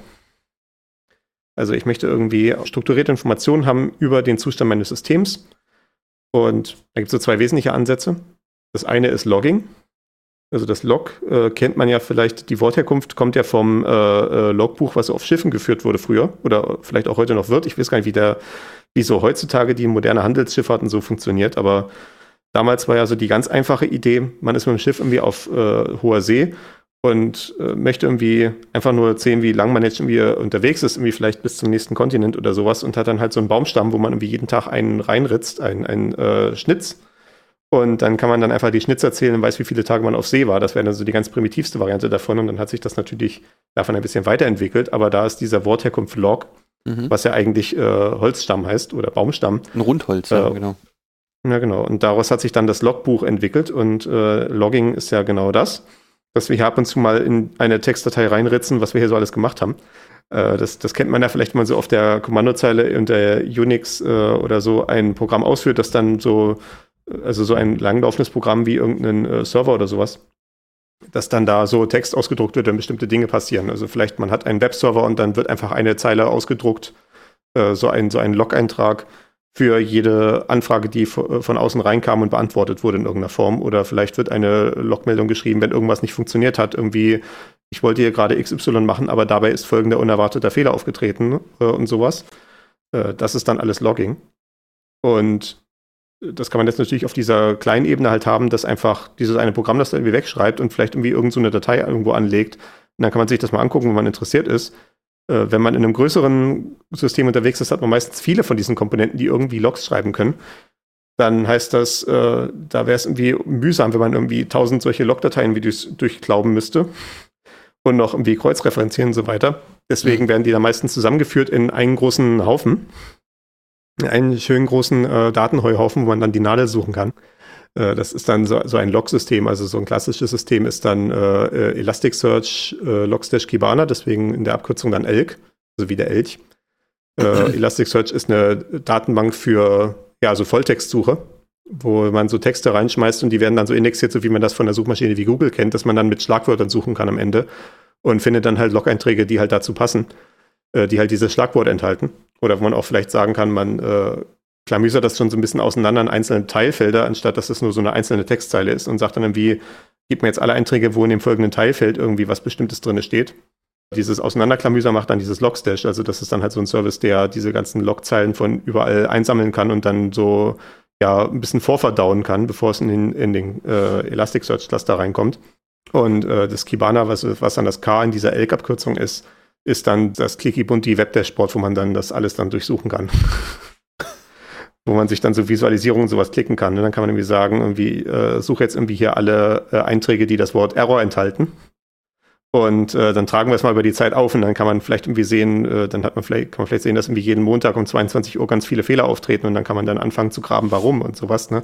Also ich möchte irgendwie strukturierte Informationen haben über den Zustand meines Systems. Und da gibt es so zwei wesentliche Ansätze. Das eine ist Logging. Also das Log äh, kennt man ja vielleicht, die Wortherkunft kommt ja vom äh, äh, Logbuch, was auf Schiffen geführt wurde früher oder vielleicht auch heute noch wird. Ich weiß gar nicht, wie, der, wie so heutzutage die moderne Handelsschifffahrt und so funktioniert, aber damals war ja so die ganz einfache Idee, man ist mit dem Schiff irgendwie auf äh, hoher See und äh, möchte irgendwie einfach nur sehen, wie lang man jetzt irgendwie unterwegs ist, irgendwie vielleicht bis zum nächsten Kontinent oder sowas und hat dann halt so einen Baumstamm, wo man irgendwie jeden Tag einen reinritzt, einen, einen äh, Schnitz. Und dann kann man dann einfach die Schnitzer zählen und weiß, wie viele Tage man auf See war. Das wäre dann so die ganz primitivste Variante davon. Und dann hat sich das natürlich davon ein bisschen weiterentwickelt. Aber da ist dieser Wortherkunft Log, Mhm. was ja eigentlich äh, Holzstamm heißt oder Baumstamm, Ein Rundholz, ja, Äh, genau. Ja, genau. Und daraus hat sich dann das Logbuch entwickelt und äh, Logging ist ja genau das, dass wir hier ab und zu mal in eine Textdatei reinritzen, was wir hier so alles gemacht haben. Äh, das, das kennt man ja vielleicht mal so auf der Kommandozeile unter Unix äh, oder so ein Programm ausführt, das dann so, also so ein langlaufendes Programm wie irgendein äh, Server oder sowas, dass dann da so Text ausgedruckt wird, wenn bestimmte Dinge passieren. Also vielleicht man hat einen Webserver und dann wird einfach eine Zeile ausgedruckt, äh, so ein, so ein Log-Eintrag für jede Anfrage, die von außen reinkam und beantwortet wurde in irgendeiner Form. Oder vielleicht wird eine Logmeldung geschrieben, wenn irgendwas nicht funktioniert hat. Irgendwie, ich wollte hier gerade XY machen, aber dabei ist folgender unerwarteter Fehler aufgetreten äh, und sowas. Äh, das ist dann alles Logging. Und das kann man jetzt natürlich auf dieser kleinen Ebene halt haben, dass einfach dieses eine Programm das da irgendwie wegschreibt und vielleicht irgendwie irgendeine so Datei irgendwo anlegt. Und dann kann man sich das mal angucken, wenn man interessiert ist äh, wenn man in einem größeren System unterwegs ist, hat man meistens viele von diesen Komponenten, die irgendwie Logs schreiben können. Dann heißt das, äh, da wäre es irgendwie mühsam, wenn man irgendwie tausend solche Logdateien wie durchglauben müsste und noch irgendwie kreuzreferenzieren und so weiter. Deswegen mhm. werden die da meistens zusammengeführt in einen großen Haufen. Einen schönen großen äh, Datenheuhaufen, wo man dann die Nadel suchen kann. Äh, das ist dann so, so ein Log-System, also so ein klassisches System ist dann äh, äh Elasticsearch äh, Logstash Kibana, deswegen in der Abkürzung dann ELK, also wie der Elch. Äh, [CLEARS THROAT] Elasticsearch ist eine Datenbank für ja, also Volltextsuche, wo man so Texte reinschmeißt und die werden dann so indexiert, so wie man das von der Suchmaschine wie Google kennt, dass man dann mit Schlagwörtern suchen kann am Ende und findet dann halt Log-Einträge, die halt dazu passen, äh, die halt dieses Schlagwort enthalten. Oder wo man auch vielleicht sagen kann, man äh, klamüsert das schon so ein bisschen auseinander in einzelne Teilfelder, anstatt dass es nur so eine einzelne Textzeile ist und sagt dann irgendwie, gib mir jetzt alle Einträge, wo in dem folgenden Teilfeld irgendwie was Bestimmtes drin steht. Dieses Auseinanderklamüser macht dann dieses Logstash, also das ist dann halt so ein Service, der diese ganzen Logzeilen von überall einsammeln kann und dann so ja ein bisschen vorverdauen kann, bevor es in den, in den äh, Elasticsearch-Cluster reinkommt. Und äh, das Kibana, was, was dann das K in dieser Elk-Abkürzung ist, ist dann das Clicky Bunti Web Dashboard, wo man dann das alles dann durchsuchen kann. [LAUGHS] wo man sich dann so Visualisierungen sowas klicken kann. Und dann kann man irgendwie sagen, irgendwie, äh, suche jetzt irgendwie hier alle äh, Einträge, die das Wort Error enthalten. Und äh, dann tragen wir es mal über die Zeit auf und dann kann man vielleicht irgendwie sehen, äh, dann hat man vielleicht, kann man vielleicht sehen, dass irgendwie jeden Montag um 22 Uhr ganz viele Fehler auftreten und dann kann man dann anfangen zu graben, warum und sowas. Ne?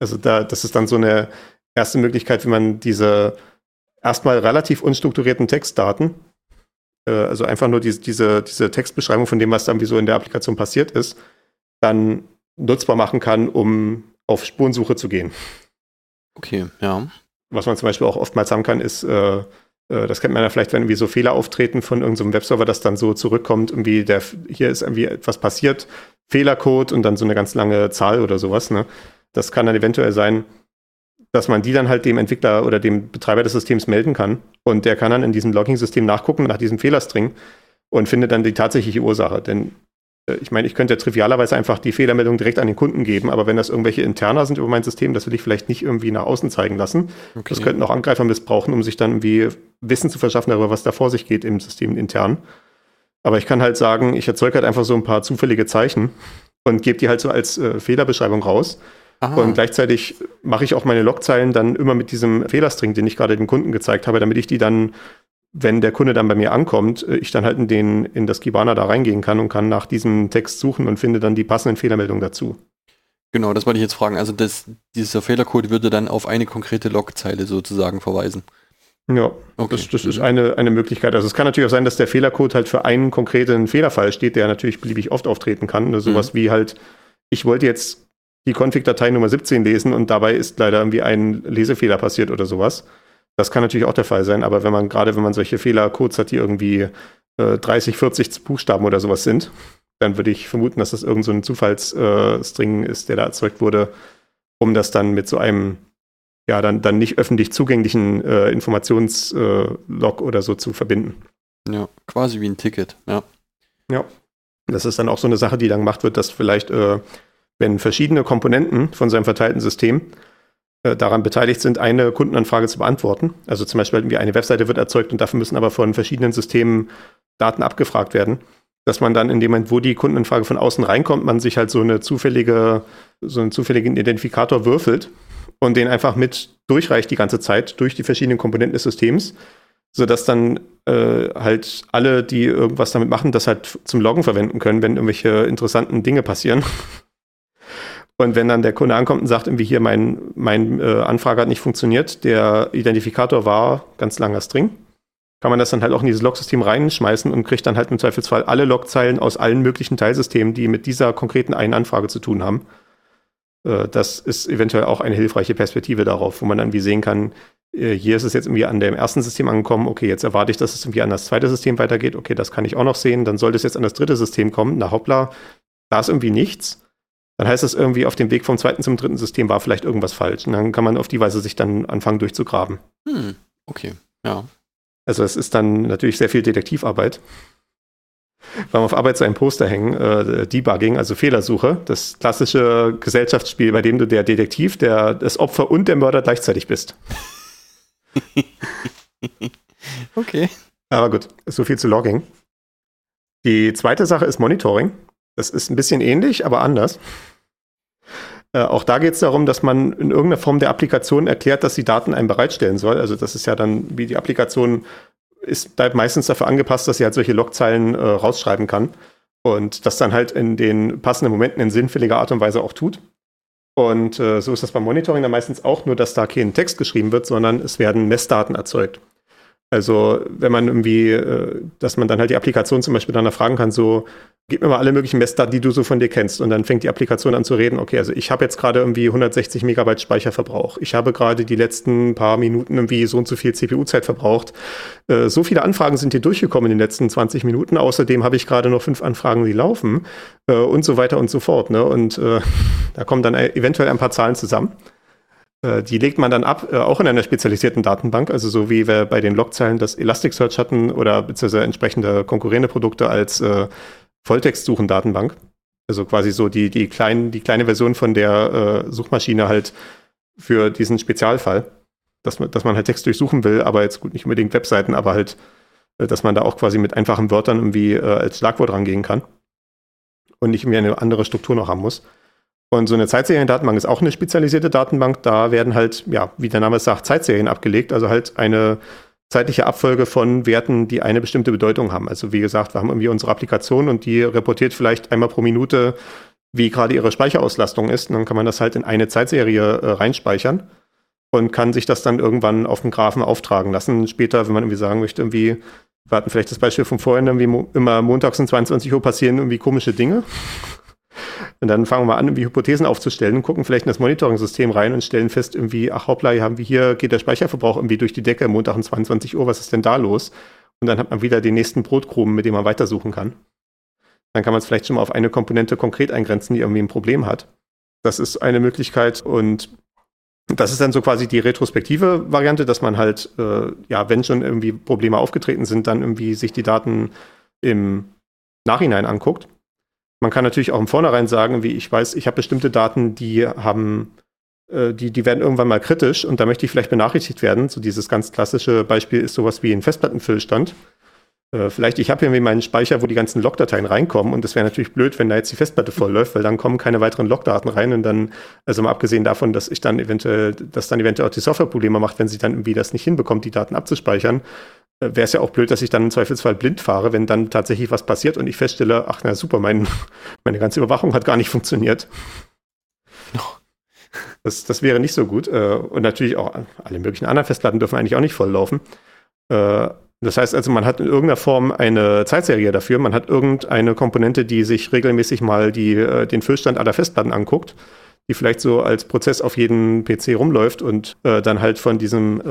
Also da, das ist dann so eine erste Möglichkeit, wie man diese erstmal relativ unstrukturierten Textdaten, also einfach nur diese, diese, diese Textbeschreibung von dem, was dann wie so in der Applikation passiert ist, dann nutzbar machen kann, um auf Spurensuche zu gehen. Okay, ja. Was man zum Beispiel auch oftmals haben kann, ist, äh, äh, das kennt man ja vielleicht, wenn irgendwie so Fehler auftreten von irgendeinem so Webserver, das dann so zurückkommt, irgendwie der, hier ist irgendwie etwas passiert, Fehlercode und dann so eine ganz lange Zahl oder sowas. Ne? Das kann dann eventuell sein, dass man die dann halt dem Entwickler oder dem Betreiber des Systems melden kann. Und der kann dann in diesem Logging-System nachgucken nach diesem Fehlerstring und findet dann die tatsächliche Ursache. Denn äh, ich meine, ich könnte ja trivialerweise einfach die Fehlermeldung direkt an den Kunden geben, aber wenn das irgendwelche Interner sind über mein System, das will ich vielleicht nicht irgendwie nach außen zeigen lassen. Okay. Das könnten auch Angreifer missbrauchen, um sich dann irgendwie Wissen zu verschaffen darüber, was da vor sich geht im System intern. Aber ich kann halt sagen, ich erzeuge halt einfach so ein paar zufällige Zeichen und gebe die halt so als äh, Fehlerbeschreibung raus. Aha. Und gleichzeitig mache ich auch meine Logzeilen dann immer mit diesem Fehlerstring, den ich gerade dem Kunden gezeigt habe, damit ich die dann wenn der Kunde dann bei mir ankommt, äh, ich dann halt in, den, in das Kibana da reingehen kann und kann nach diesem Text suchen und finde dann die passenden Fehlermeldungen dazu. Genau, das wollte ich jetzt fragen. Also das, dieser Fehlercode würde dann auf eine konkrete Logzeile sozusagen verweisen. Ja, okay. das, das ist eine, eine Möglichkeit. Also es kann natürlich auch sein, dass der Fehlercode halt für einen konkreten Fehlerfall steht, der natürlich beliebig oft auftreten kann. Also sowas mhm. wie halt, ich wollte jetzt die Config-Datei Nummer 17 lesen und dabei ist leider irgendwie ein Lesefehler passiert oder sowas. Das kann natürlich auch der Fall sein, aber wenn man gerade, wenn man solche Fehlercodes hat, die irgendwie äh, 30, 40 Buchstaben oder sowas sind, dann würde ich vermuten, dass das irgendein so Zufallsstring äh, ist, der da erzeugt wurde, um das dann mit so einem ja, dann, dann nicht öffentlich zugänglichen äh, Informationslog oder so zu verbinden. Ja, quasi wie ein Ticket, ja. Ja. Das ist dann auch so eine Sache, die dann gemacht wird, dass vielleicht, äh, wenn verschiedene Komponenten von seinem verteilten System äh, daran beteiligt sind, eine Kundenanfrage zu beantworten. Also zum Beispiel wie eine Webseite wird erzeugt und dafür müssen aber von verschiedenen Systemen Daten abgefragt werden. Dass man dann in dem Moment, wo die Kundenanfrage von außen reinkommt, man sich halt so eine zufällige, so einen zufälligen Identifikator würfelt und den einfach mit durchreicht die ganze Zeit durch die verschiedenen Komponenten des Systems, sodass dann äh, halt alle, die irgendwas damit machen, das halt zum Loggen verwenden können, wenn irgendwelche interessanten Dinge passieren. Und wenn dann der Kunde ankommt und sagt, irgendwie hier mein, mein äh, Anfrage hat nicht funktioniert, der Identifikator war ganz langer String, kann man das dann halt auch in dieses Logsystem reinschmeißen und kriegt dann halt im Zweifelsfall alle Logzeilen aus allen möglichen Teilsystemen, die mit dieser konkreten einen Anfrage zu tun haben. Äh, das ist eventuell auch eine hilfreiche Perspektive darauf, wo man dann wie sehen kann, äh, hier ist es jetzt irgendwie an dem ersten System angekommen, okay, jetzt erwarte ich, dass es irgendwie an das zweite System weitergeht, okay, das kann ich auch noch sehen, dann sollte es jetzt an das dritte System kommen, na hoppla, da ist irgendwie nichts dann heißt das irgendwie auf dem Weg vom zweiten zum dritten System war vielleicht irgendwas falsch. Und dann kann man auf die Weise sich dann anfangen durchzugraben. Hm, okay, ja. Also es ist dann natürlich sehr viel Detektivarbeit. Wir haben auf Arbeit so ein Poster hängen, äh, Debugging, also Fehlersuche, das klassische Gesellschaftsspiel, bei dem du der Detektiv, der das Opfer und der Mörder gleichzeitig bist. [LAUGHS] okay. Aber gut, so viel zu Logging. Die zweite Sache ist Monitoring. Das ist ein bisschen ähnlich, aber anders. Äh, auch da geht es darum, dass man in irgendeiner Form der Applikation erklärt, dass sie Daten einem bereitstellen soll. Also das ist ja dann, wie die Applikation ist bleibt meistens dafür angepasst, dass sie halt solche Logzeilen äh, rausschreiben kann. Und das dann halt in den passenden Momenten in sinnfälliger Art und Weise auch tut. Und äh, so ist das beim Monitoring dann meistens auch nur, dass da kein Text geschrieben wird, sondern es werden Messdaten erzeugt. Also wenn man irgendwie, äh, dass man dann halt die Applikation zum Beispiel danach fragen kann, so, gib mir mal alle möglichen Messdaten, die du so von dir kennst. Und dann fängt die Applikation an zu reden, okay, also ich habe jetzt gerade irgendwie 160 Megabyte Speicherverbrauch. Ich habe gerade die letzten paar Minuten irgendwie so und so viel CPU-Zeit verbraucht. Äh, so viele Anfragen sind hier durchgekommen in den letzten 20 Minuten. Außerdem habe ich gerade noch fünf Anfragen, die laufen äh, und so weiter und so fort. Ne? Und [LAUGHS] da kommen dann eventuell ein paar Zahlen zusammen. Äh, die legt man dann ab, äh, auch in einer spezialisierten Datenbank, also so wie wir bei den Logzeilen das Elasticsearch hatten oder beziehungsweise entsprechende konkurrierende Produkte als äh, Volltextsuchen-Datenbank. Also quasi so die, die, kleinen, die kleine Version von der äh, Suchmaschine halt für diesen Spezialfall, dass man, dass man halt Text durchsuchen will, aber jetzt gut nicht unbedingt Webseiten, aber halt, äh, dass man da auch quasi mit einfachen Wörtern irgendwie äh, als Schlagwort rangehen kann und nicht mehr eine andere Struktur noch haben muss. Und so eine Zeitseriendatenbank ist auch eine spezialisierte Datenbank. Da werden halt, ja, wie der Name sagt, Zeitserien abgelegt, also halt eine zeitliche Abfolge von Werten, die eine bestimmte Bedeutung haben. Also wie gesagt, wir haben irgendwie unsere Applikation und die reportiert vielleicht einmal pro Minute, wie gerade ihre Speicherauslastung ist. Und dann kann man das halt in eine Zeitserie äh, reinspeichern und kann sich das dann irgendwann auf dem Graphen auftragen lassen. Später, wenn man irgendwie sagen möchte, irgendwie, wir hatten vielleicht das Beispiel von vorhin, irgendwie mo immer montags um 22 Uhr passieren irgendwie komische Dinge. Und dann fangen wir an, irgendwie Hypothesen aufzustellen, gucken vielleicht in das Monitoring-System rein und stellen fest, irgendwie, ach hoppla, hier haben wir hier, geht der Speicherverbrauch irgendwie durch die Decke, Montag um 22 Uhr, was ist denn da los? Und dann hat man wieder den nächsten Brotkrumen, mit dem man weitersuchen kann. Dann kann man es vielleicht schon mal auf eine Komponente konkret eingrenzen, die irgendwie ein Problem hat. Das ist eine Möglichkeit und das ist dann so quasi die retrospektive Variante, dass man halt, äh, ja, wenn schon irgendwie Probleme aufgetreten sind, dann irgendwie sich die Daten im Nachhinein anguckt man kann natürlich auch im Vornherein sagen, wie ich weiß, ich habe bestimmte Daten, die haben, äh, die, die werden irgendwann mal kritisch und da möchte ich vielleicht benachrichtigt werden. So dieses ganz klassische Beispiel ist sowas wie ein Festplattenfüllstand. Äh, vielleicht, ich habe irgendwie meinen Speicher, wo die ganzen Logdateien reinkommen und das wäre natürlich blöd, wenn da jetzt die Festplatte vollläuft, weil dann kommen keine weiteren Logdaten rein und dann, also mal abgesehen davon, dass ich dann eventuell, dass dann eventuell auch die Software Probleme macht, wenn sie dann irgendwie das nicht hinbekommt, die Daten abzuspeichern, wäre es ja auch blöd, dass ich dann im Zweifelsfall blind fahre, wenn dann tatsächlich was passiert und ich feststelle, ach na super, mein, [LAUGHS] meine ganze Überwachung hat gar nicht funktioniert. Das, das wäre nicht so gut. Äh, und natürlich auch alle möglichen anderen Festplatten dürfen eigentlich auch nicht volllaufen. Äh, das heißt also, man hat in irgendeiner Form eine Zeitserie dafür. Man hat irgendeine Komponente, die sich regelmäßig mal die, äh, den Füllstand aller Festplatten anguckt die vielleicht so als Prozess auf jedem PC rumläuft und äh, dann halt von diesem, äh,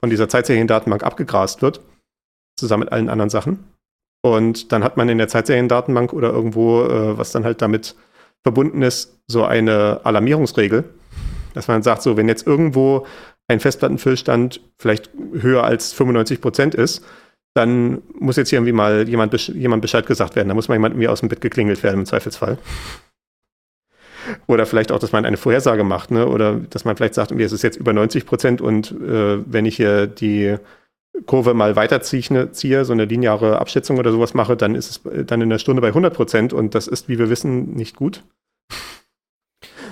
von dieser Zeitseriendatenbank abgegrast wird, zusammen mit allen anderen Sachen. Und dann hat man in der Zeitseriendatenbank oder irgendwo, äh, was dann halt damit verbunden ist, so eine Alarmierungsregel, dass man sagt, so, wenn jetzt irgendwo ein Festplattenfüllstand vielleicht höher als 95 Prozent ist, dann muss jetzt hier irgendwie mal jemand, jemand Bescheid gesagt werden. Da muss mal jemand irgendwie aus dem Bett geklingelt werden im Zweifelsfall. Oder vielleicht auch, dass man eine Vorhersage macht, ne? Oder dass man vielleicht sagt, es ist jetzt über 90 Prozent und äh, wenn ich hier die Kurve mal weiterziehe, ne, ziehe, so eine lineare Abschätzung oder sowas mache, dann ist es dann in der Stunde bei 100 Prozent und das ist, wie wir wissen, nicht gut.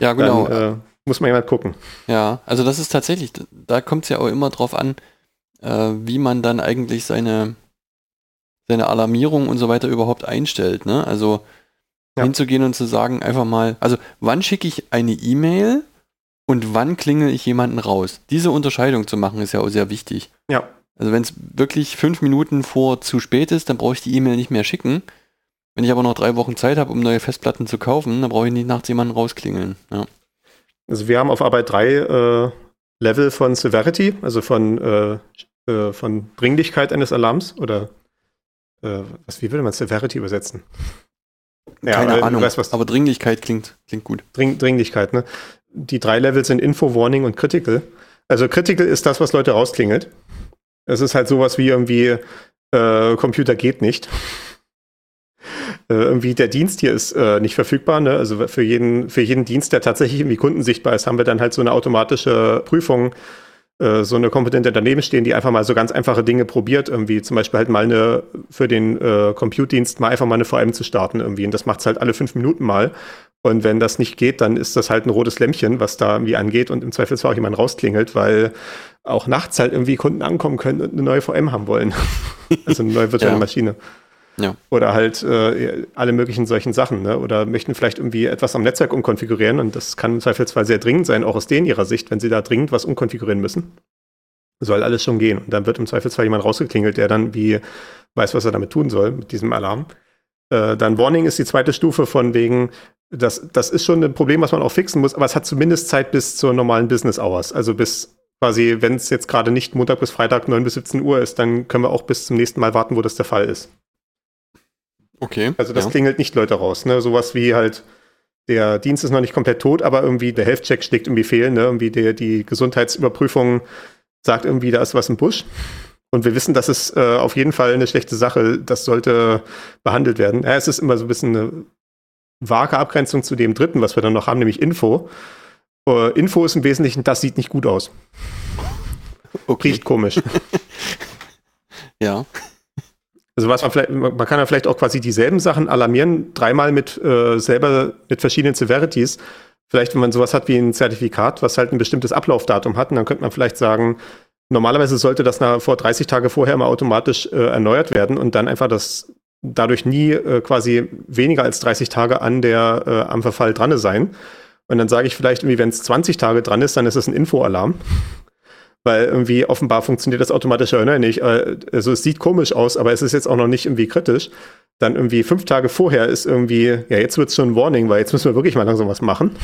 Ja, genau. Dann, äh, muss man jemand gucken. Ja, also das ist tatsächlich, da kommt es ja auch immer drauf an, äh, wie man dann eigentlich seine, seine Alarmierung und so weiter überhaupt einstellt. Ne? Also ja. hinzugehen und zu sagen, einfach mal, also wann schicke ich eine E-Mail und wann klingel ich jemanden raus? Diese Unterscheidung zu machen, ist ja auch sehr wichtig. Ja. Also wenn es wirklich fünf Minuten vor zu spät ist, dann brauche ich die E-Mail nicht mehr schicken. Wenn ich aber noch drei Wochen Zeit habe, um neue Festplatten zu kaufen, dann brauche ich nicht nachts jemanden rausklingeln. Ja. Also wir haben auf Arbeit drei äh, Level von Severity, also von, äh, äh, von Dringlichkeit eines Alarms oder äh, was, wie würde man Severity übersetzen? Ja, Keine Ahnung, weißt, aber Dringlichkeit klingt, klingt gut. Dring, Dringlichkeit, ne? Die drei Level sind Info, Warning und Critical. Also Critical ist das, was Leute rausklingelt. Es ist halt sowas wie irgendwie äh, Computer geht nicht. [LAUGHS] äh, irgendwie der Dienst hier ist äh, nicht verfügbar. Ne? Also für jeden, für jeden Dienst, der tatsächlich irgendwie kundensichtbar ist, haben wir dann halt so eine automatische Prüfung, so eine Kompetente daneben stehen, die einfach mal so ganz einfache Dinge probiert, irgendwie zum Beispiel halt mal eine für den äh, Compute-Dienst mal einfach mal eine VM zu starten irgendwie. Und das macht es halt alle fünf Minuten mal. Und wenn das nicht geht, dann ist das halt ein rotes Lämpchen, was da irgendwie angeht und im Zweifelsfall auch jemand rausklingelt, weil auch nachts halt irgendwie Kunden ankommen können und eine neue VM haben wollen. [LAUGHS] also eine neue virtuelle ja. Maschine. Ja. Oder halt äh, alle möglichen solchen Sachen. Ne? Oder möchten vielleicht irgendwie etwas am Netzwerk umkonfigurieren und das kann im Zweifelsfall sehr dringend sein, auch aus denen ihrer Sicht, wenn sie da dringend was umkonfigurieren müssen. Soll alles schon gehen. Und dann wird im Zweifelsfall jemand rausgeklingelt, der dann wie weiß, was er damit tun soll, mit diesem Alarm. Äh, dann Warning ist die zweite Stufe von wegen, das, das ist schon ein Problem, was man auch fixen muss, aber es hat zumindest Zeit bis zur normalen Business Hours. Also bis quasi, wenn es jetzt gerade nicht Montag bis Freitag 9 bis 17 Uhr ist, dann können wir auch bis zum nächsten Mal warten, wo das der Fall ist. Okay. Also das ja. klingelt nicht Leute raus. Ne? Sowas wie halt, der Dienst ist noch nicht komplett tot, aber irgendwie der Health-Check schlägt irgendwie fehl. Ne? Irgendwie der, die Gesundheitsüberprüfung sagt irgendwie, da ist was im Busch. Und wir wissen, das ist äh, auf jeden Fall eine schlechte Sache. Das sollte behandelt werden. Ja, es ist immer so ein bisschen eine vage Abgrenzung zu dem dritten, was wir dann noch haben, nämlich Info. Uh, Info ist im Wesentlichen, das sieht nicht gut aus. Okay. Riecht komisch. [LAUGHS] ja. Also was man vielleicht, man kann ja vielleicht auch quasi dieselben Sachen alarmieren, dreimal mit äh, selber mit verschiedenen Severities. Vielleicht, wenn man sowas hat wie ein Zertifikat, was halt ein bestimmtes Ablaufdatum hat, und dann könnte man vielleicht sagen, normalerweise sollte das nach, vor 30 Tage vorher mal automatisch äh, erneuert werden und dann einfach das dadurch nie äh, quasi weniger als 30 Tage an der äh, am Verfall dran sein. Und dann sage ich vielleicht irgendwie, wenn es 20 Tage dran ist, dann ist es ein Infoalarm weil irgendwie offenbar funktioniert das automatische Erneuern nicht. Äh, also es sieht komisch aus, aber es ist jetzt auch noch nicht irgendwie kritisch. Dann irgendwie fünf Tage vorher ist irgendwie, ja, jetzt wird es schon ein Warning, weil jetzt müssen wir wirklich mal langsam was machen.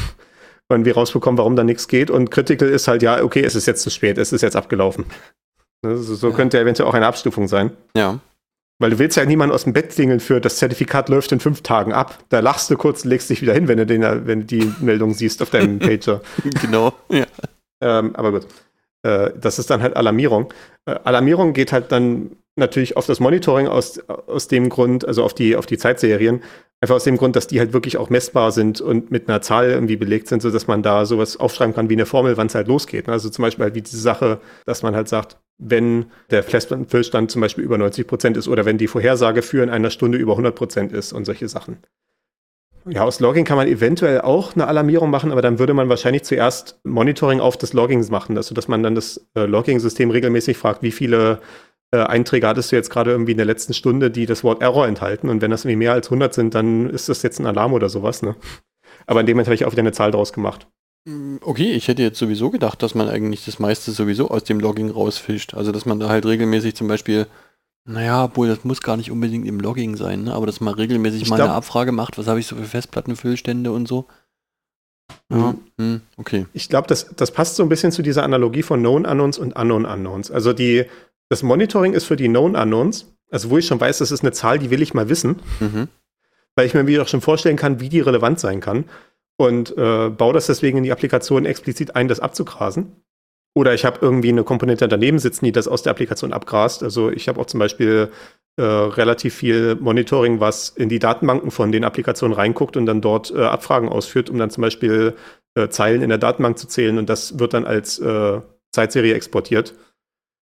Wenn wir rausbekommen, warum da nichts geht. Und Critical ist halt, ja, okay, es ist jetzt zu spät, es ist jetzt abgelaufen. Also so ja. könnte eventuell auch eine Abstufung sein. Ja. Weil du willst ja niemanden aus dem Bett klingeln für das Zertifikat läuft in fünf Tagen ab. Da lachst du kurz, legst dich wieder hin, wenn du, den, wenn du die Meldung siehst auf deinem [LAUGHS] Pager. genau, ja. Ähm, aber gut. Äh, das ist dann halt Alarmierung. Äh, Alarmierung geht halt dann natürlich auf das Monitoring aus, aus dem Grund, also auf die, auf die Zeitserien, einfach aus dem Grund, dass die halt wirklich auch messbar sind und mit einer Zahl irgendwie belegt sind, sodass man da sowas aufschreiben kann wie eine Formel, wann es halt losgeht. Also zum Beispiel halt wie diese Sache, dass man halt sagt, wenn der Festplattenfüllstand zum Beispiel über 90 Prozent ist oder wenn die Vorhersage für in einer Stunde über 100 Prozent ist und solche Sachen. Ja, aus Logging kann man eventuell auch eine Alarmierung machen, aber dann würde man wahrscheinlich zuerst Monitoring auf des Loggings machen, also dass man dann das äh, Logging-System regelmäßig fragt, wie viele äh, Einträge hattest du jetzt gerade irgendwie in der letzten Stunde, die das Wort Error enthalten. Und wenn das irgendwie mehr als 100 sind, dann ist das jetzt ein Alarm oder sowas. Ne? Aber in dem Moment habe ich auch wieder eine Zahl draus gemacht. Mm, okay, ich hätte jetzt sowieso gedacht, dass man eigentlich das meiste sowieso aus dem Logging rausfischt. Also dass man da halt regelmäßig zum Beispiel naja, obwohl das muss gar nicht unbedingt im Logging sein, ne? aber dass man regelmäßig ich mal eine Abfrage macht, was habe ich so für Festplattenfüllstände und so. Ja, hm, okay. Ich glaube, das, das passt so ein bisschen zu dieser Analogie von Known Unknowns und Unknown Unknowns. Also die, das Monitoring ist für die Known Unknowns, also wo ich schon weiß, das ist eine Zahl, die will ich mal wissen, mhm. weil ich mir wieder auch schon vorstellen kann, wie die relevant sein kann und äh, baue das deswegen in die Applikation explizit ein, das abzugrasen. Oder ich habe irgendwie eine Komponente daneben sitzen, die das aus der Applikation abgrast. Also ich habe auch zum Beispiel äh, relativ viel Monitoring, was in die Datenbanken von den Applikationen reinguckt und dann dort äh, Abfragen ausführt, um dann zum Beispiel äh, Zeilen in der Datenbank zu zählen und das wird dann als äh, Zeitserie exportiert.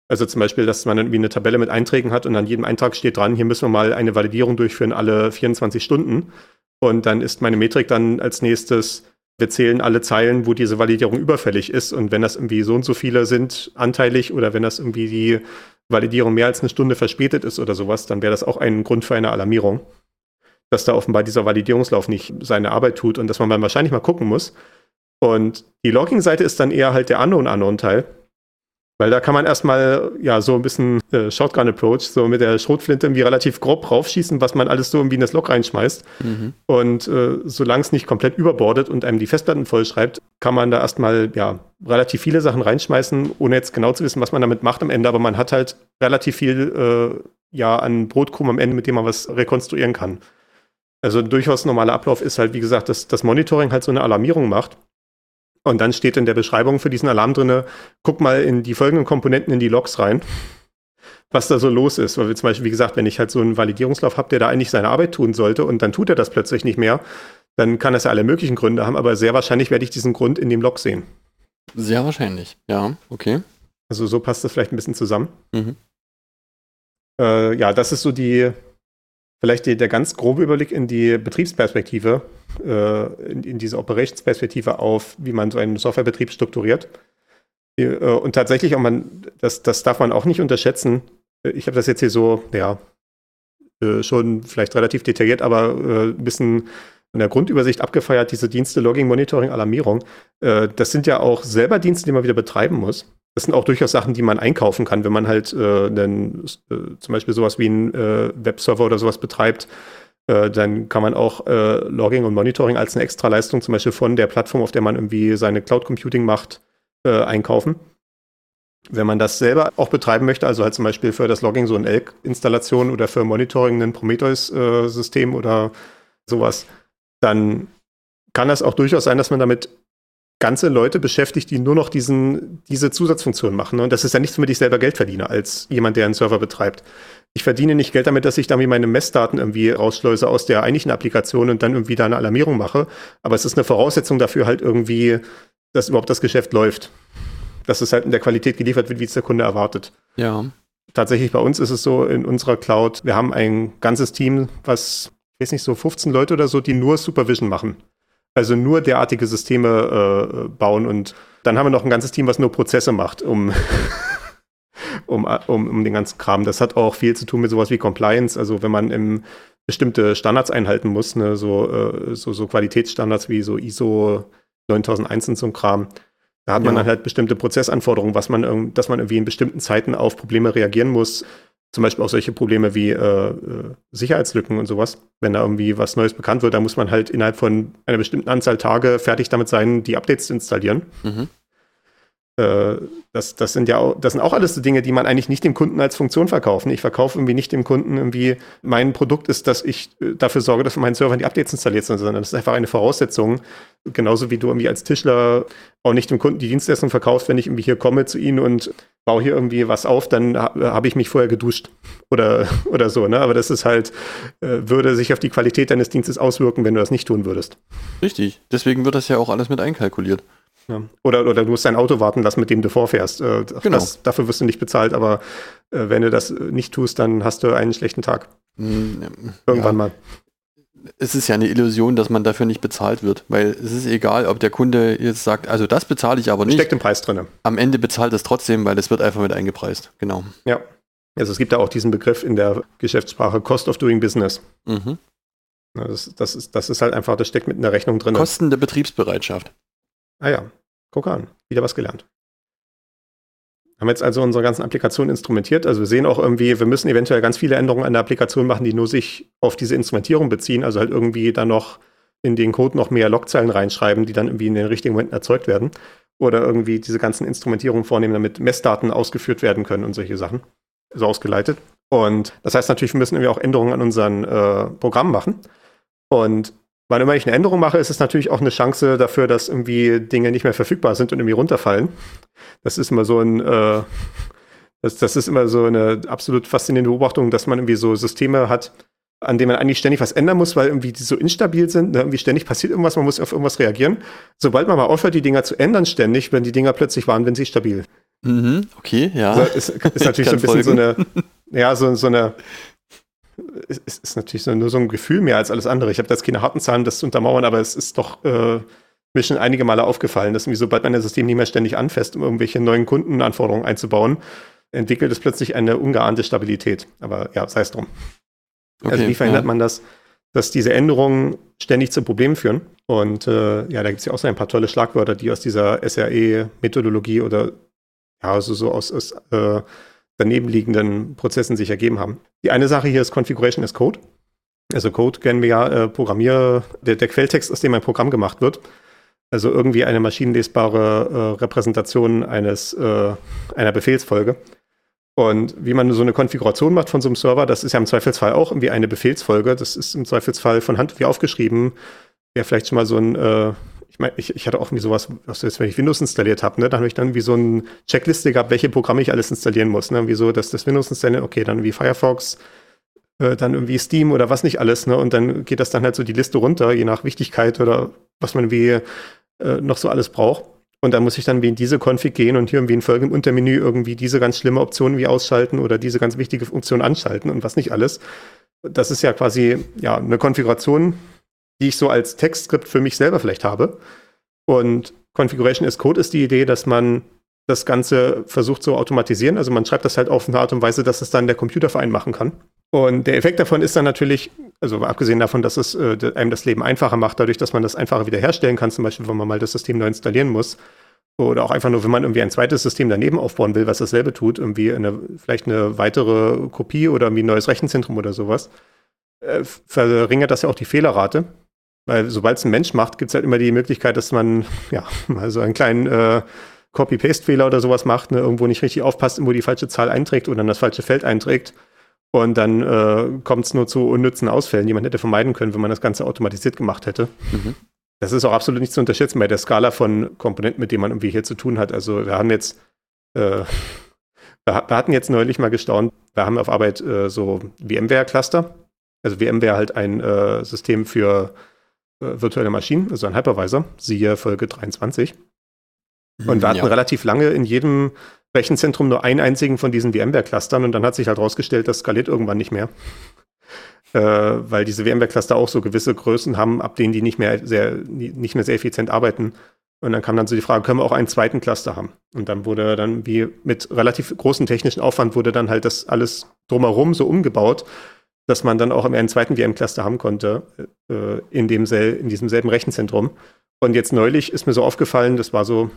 Also zum Beispiel, dass man irgendwie eine Tabelle mit Einträgen hat und an jedem Eintrag steht dran, hier müssen wir mal eine Validierung durchführen alle 24 Stunden. Und dann ist meine Metrik dann als nächstes wir zählen alle Zeilen, wo diese Validierung überfällig ist. Und wenn das irgendwie so und so viele sind, anteilig, oder wenn das irgendwie die Validierung mehr als eine Stunde verspätet ist oder sowas, dann wäre das auch ein Grund für eine Alarmierung. dass da offenbar dieser Validierungslauf nicht seine Arbeit tut und dass man dann wahrscheinlich mal gucken muss. Und die Logging-Seite ist dann eher halt der Unknown-Unknown-Teil. Weil da kann man erstmal ja so ein bisschen äh, Shotgun-Approach, so mit der Schrotflinte irgendwie relativ grob raufschießen, was man alles so irgendwie in das Log reinschmeißt. Mhm. Und äh, solange es nicht komplett überbordet und einem die Festplatten vollschreibt, kann man da erstmal ja relativ viele Sachen reinschmeißen, ohne jetzt genau zu wissen, was man damit macht am Ende. Aber man hat halt relativ viel äh, ja an Brotkrumm am Ende, mit dem man was rekonstruieren kann. Also ein durchaus normaler Ablauf ist halt, wie gesagt, dass das Monitoring halt so eine Alarmierung macht und dann steht in der Beschreibung für diesen Alarm drinne, guck mal in die folgenden Komponenten in die Logs rein, was da so los ist. Weil wir zum Beispiel, wie gesagt, wenn ich halt so einen Validierungslauf habe, der da eigentlich seine Arbeit tun sollte und dann tut er das plötzlich nicht mehr, dann kann das ja alle möglichen Gründe haben, aber sehr wahrscheinlich werde ich diesen Grund in dem Log sehen. Sehr wahrscheinlich, ja, okay. Also so passt das vielleicht ein bisschen zusammen. Mhm. Äh, ja, das ist so die, vielleicht der ganz grobe Überblick in die Betriebsperspektive äh, in, in diese Operationsperspektive auf, wie man so einen Softwarebetrieb strukturiert. Äh, und tatsächlich, auch man, das, das darf man auch nicht unterschätzen. Äh, ich habe das jetzt hier so, ja, äh, schon vielleicht relativ detailliert, aber ein bisschen in der Grundübersicht abgefeiert, diese Dienste Logging, Monitoring, Alarmierung. das sind ja auch selber Dienste, die man wieder betreiben muss. Das sind auch durchaus Sachen, die man einkaufen kann, wenn man halt äh, dann, äh, zum Beispiel sowas wie einen äh, Webserver oder sowas betreibt äh, dann kann man auch äh, Logging und Monitoring als eine Extraleistung zum Beispiel von der Plattform, auf der man irgendwie seine Cloud Computing macht, äh, einkaufen. Wenn man das selber auch betreiben möchte, also halt zum Beispiel für das Logging so eine Elk-Installation oder für Monitoring ein Prometheus-System äh, oder sowas, dann kann das auch durchaus sein, dass man damit ganze Leute beschäftigt, die nur noch diesen, diese Zusatzfunktion machen. Und das ist ja nichts, womit ich selber Geld verdiene, als jemand, der einen Server betreibt. Ich verdiene nicht Geld damit, dass ich dann meine Messdaten irgendwie rausschleuse aus der eigentlichen Applikation und dann irgendwie da eine Alarmierung mache. Aber es ist eine Voraussetzung dafür halt irgendwie, dass überhaupt das Geschäft läuft. Dass es halt in der Qualität geliefert wird, wie es der Kunde erwartet. Ja. Tatsächlich bei uns ist es so in unserer Cloud, wir haben ein ganzes Team, was, ich weiß nicht, so 15 Leute oder so, die nur Supervision machen. Also nur derartige Systeme äh, bauen und dann haben wir noch ein ganzes Team, was nur Prozesse macht, um, [LAUGHS] um, um, um den ganzen Kram. Das hat auch viel zu tun mit sowas wie Compliance. Also wenn man im bestimmte Standards einhalten muss, ne, so, äh, so, so Qualitätsstandards wie so ISO 9001 und so ein Kram. Da hat man dann halt bestimmte Prozessanforderungen, was man, dass man irgendwie in bestimmten Zeiten auf Probleme reagieren muss. Zum Beispiel auch solche Probleme wie äh, äh, Sicherheitslücken und sowas. Wenn da irgendwie was Neues bekannt wird, dann muss man halt innerhalb von einer bestimmten Anzahl Tage fertig damit sein, die Updates zu installieren. Mhm. Äh, das, das sind ja auch, das sind auch alles so Dinge, die man eigentlich nicht dem Kunden als Funktion verkaufen. Ich verkaufe irgendwie nicht dem Kunden irgendwie, mein Produkt ist, dass ich äh, dafür sorge, dass von meinen Servern die Updates installiert sind, sondern das ist einfach eine Voraussetzung. Genauso wie du irgendwie als Tischler auch nicht dem Kunden die Dienstleistung verkaufst, wenn ich irgendwie hier komme zu ihnen und baue hier irgendwie was auf, dann ha habe ich mich vorher geduscht oder, [LAUGHS] oder so. Ne? Aber das ist halt, äh, würde sich auf die Qualität deines Dienstes auswirken, wenn du das nicht tun würdest. Richtig. Deswegen wird das ja auch alles mit einkalkuliert. Ja. Oder, oder du musst dein Auto warten lassen, mit dem du vorfährst. Äh, genau. Das, dafür wirst du nicht bezahlt, aber äh, wenn du das nicht tust, dann hast du einen schlechten Tag. Mm, Irgendwann ja. mal. Es ist ja eine Illusion, dass man dafür nicht bezahlt wird, weil es ist egal, ob der Kunde jetzt sagt, also das bezahle ich aber nicht. Steckt im Preis drin. Am Ende bezahlt es trotzdem, weil es wird einfach mit eingepreist. Genau. Ja. Also es gibt da auch diesen Begriff in der Geschäftssprache Cost of Doing Business. Mhm. Das, das, ist, das ist halt einfach, das steckt mit in der Rechnung drin. Kosten der Betriebsbereitschaft. Ah ja, guck an, wieder was gelernt. Haben jetzt also unsere ganzen Applikationen instrumentiert. Also wir sehen auch irgendwie, wir müssen eventuell ganz viele Änderungen an der Applikation machen, die nur sich auf diese Instrumentierung beziehen. Also halt irgendwie dann noch in den Code noch mehr Logzeilen reinschreiben, die dann irgendwie in den richtigen Momenten erzeugt werden. Oder irgendwie diese ganzen Instrumentierungen vornehmen, damit Messdaten ausgeführt werden können und solche Sachen. So ausgeleitet. Und das heißt natürlich, wir müssen irgendwie auch Änderungen an unseren äh, Programmen machen. Und Wann immer ich eine Änderung mache, ist es natürlich auch eine Chance dafür, dass irgendwie Dinge nicht mehr verfügbar sind und irgendwie runterfallen. Das ist immer so ein, äh, das, das ist immer so eine absolut faszinierende Beobachtung, dass man irgendwie so Systeme hat, an denen man eigentlich ständig was ändern muss, weil irgendwie die so instabil sind. Ne? Irgendwie ständig passiert irgendwas, man muss auf irgendwas reagieren. Sobald man mal aufhört, die Dinger zu ändern ständig, werden die Dinger plötzlich waren, wenn sie stabil. Mhm, okay, ja. Also ist, ist natürlich so ein bisschen folgen. so eine, ja, so, so eine, es ist, ist natürlich nur so ein Gefühl mehr als alles andere. Ich habe da jetzt keine harten Zahlen, das zu untermauern, aber es ist doch äh, mir schon einige Male aufgefallen, dass irgendwie sobald man das System nicht mehr ständig anfasst, um irgendwelche neuen Kundenanforderungen einzubauen, entwickelt es plötzlich eine ungeahnte Stabilität. Aber ja, sei es drum. Also okay, also wie verhindert ja. man das? dass diese Änderungen ständig zu Problemen führen. Und äh, ja, da gibt es ja auch so ein paar tolle Schlagwörter, die aus dieser SRE-Methodologie oder ja, also so aus, aus äh, daneben liegenden Prozessen sich ergeben haben. Die eine Sache hier ist Configuration as Code. Also Code kennen wir ja, äh, Programmier, der, der Quelltext, aus dem ein Programm gemacht wird. Also irgendwie eine maschinenlesbare äh, Repräsentation eines, äh, einer Befehlsfolge. Und wie man so eine Konfiguration macht von so einem Server, das ist ja im Zweifelsfall auch irgendwie eine Befehlsfolge. Das ist im Zweifelsfall von Hand wie aufgeschrieben. Wäre vielleicht schon mal so ein, äh, ich meine, ich, ich hatte auch irgendwie sowas, was jetzt, wenn ich Windows installiert habe, ne, dann habe ich dann wie so eine Checkliste gehabt, welche Programme ich alles installieren muss. Ne? Wie so, dass das Windows installieren, okay, dann wie Firefox, äh, dann irgendwie Steam oder was nicht alles, ne? Und dann geht das dann halt so die Liste runter, je nach Wichtigkeit oder was man wie äh, noch so alles braucht. Und dann muss ich dann wie in diese Config gehen und hier irgendwie in Folge im Untermenü irgendwie diese ganz schlimme Option wie ausschalten oder diese ganz wichtige Funktion anschalten und was nicht alles. Das ist ja quasi ja eine Konfiguration, die ich so als Textskript für mich selber vielleicht habe. Und Configuration as Code ist die Idee, dass man das Ganze versucht zu automatisieren. Also man schreibt das halt auf eine Art und Weise, dass es dann der Computer für einen machen kann. Und der Effekt davon ist dann natürlich, also abgesehen davon, dass es äh, einem das Leben einfacher macht, dadurch, dass man das einfacher wiederherstellen kann, zum Beispiel, wenn man mal das System neu installieren muss. Oder auch einfach nur, wenn man irgendwie ein zweites System daneben aufbauen will, was dasselbe tut, irgendwie eine, vielleicht eine weitere Kopie oder irgendwie ein neues Rechenzentrum oder sowas, äh, verringert das ja auch die Fehlerrate. Weil sobald es ein Mensch macht, gibt es halt immer die Möglichkeit, dass man [LAUGHS] ja mal so einen kleinen äh, Copy-Paste-Fehler oder sowas macht, ne, irgendwo nicht richtig aufpasst, irgendwo die falsche Zahl einträgt oder dann das falsche Feld einträgt. Und dann äh, kommt es nur zu unnützen Ausfällen, die man hätte vermeiden können, wenn man das Ganze automatisiert gemacht hätte. Mhm. Das ist auch absolut nicht zu unterschätzen bei der Skala von Komponenten, mit denen man irgendwie hier zu tun hat. Also wir haben jetzt, äh, wir, hatten jetzt neulich mal gestaunt, wir haben auf Arbeit äh, so VMware-Cluster. Also VMware halt ein äh, System für virtuelle Maschinen, also ein Hypervisor, siehe Folge 23. Und wir hatten ja. relativ lange in jedem Rechenzentrum nur einen einzigen von diesen VMware-Clustern und dann hat sich halt rausgestellt, das skaliert irgendwann nicht mehr. Äh, weil diese VMware-Cluster auch so gewisse Größen haben, ab denen die nicht mehr sehr, nicht mehr sehr effizient arbeiten. Und dann kam dann so die Frage, können wir auch einen zweiten Cluster haben? Und dann wurde dann wie mit relativ großem technischen Aufwand wurde dann halt das alles drumherum so umgebaut, dass man dann auch einen zweiten VM-Cluster haben konnte äh, in, dem in diesem selben Rechenzentrum. Und jetzt neulich ist mir so aufgefallen, das war so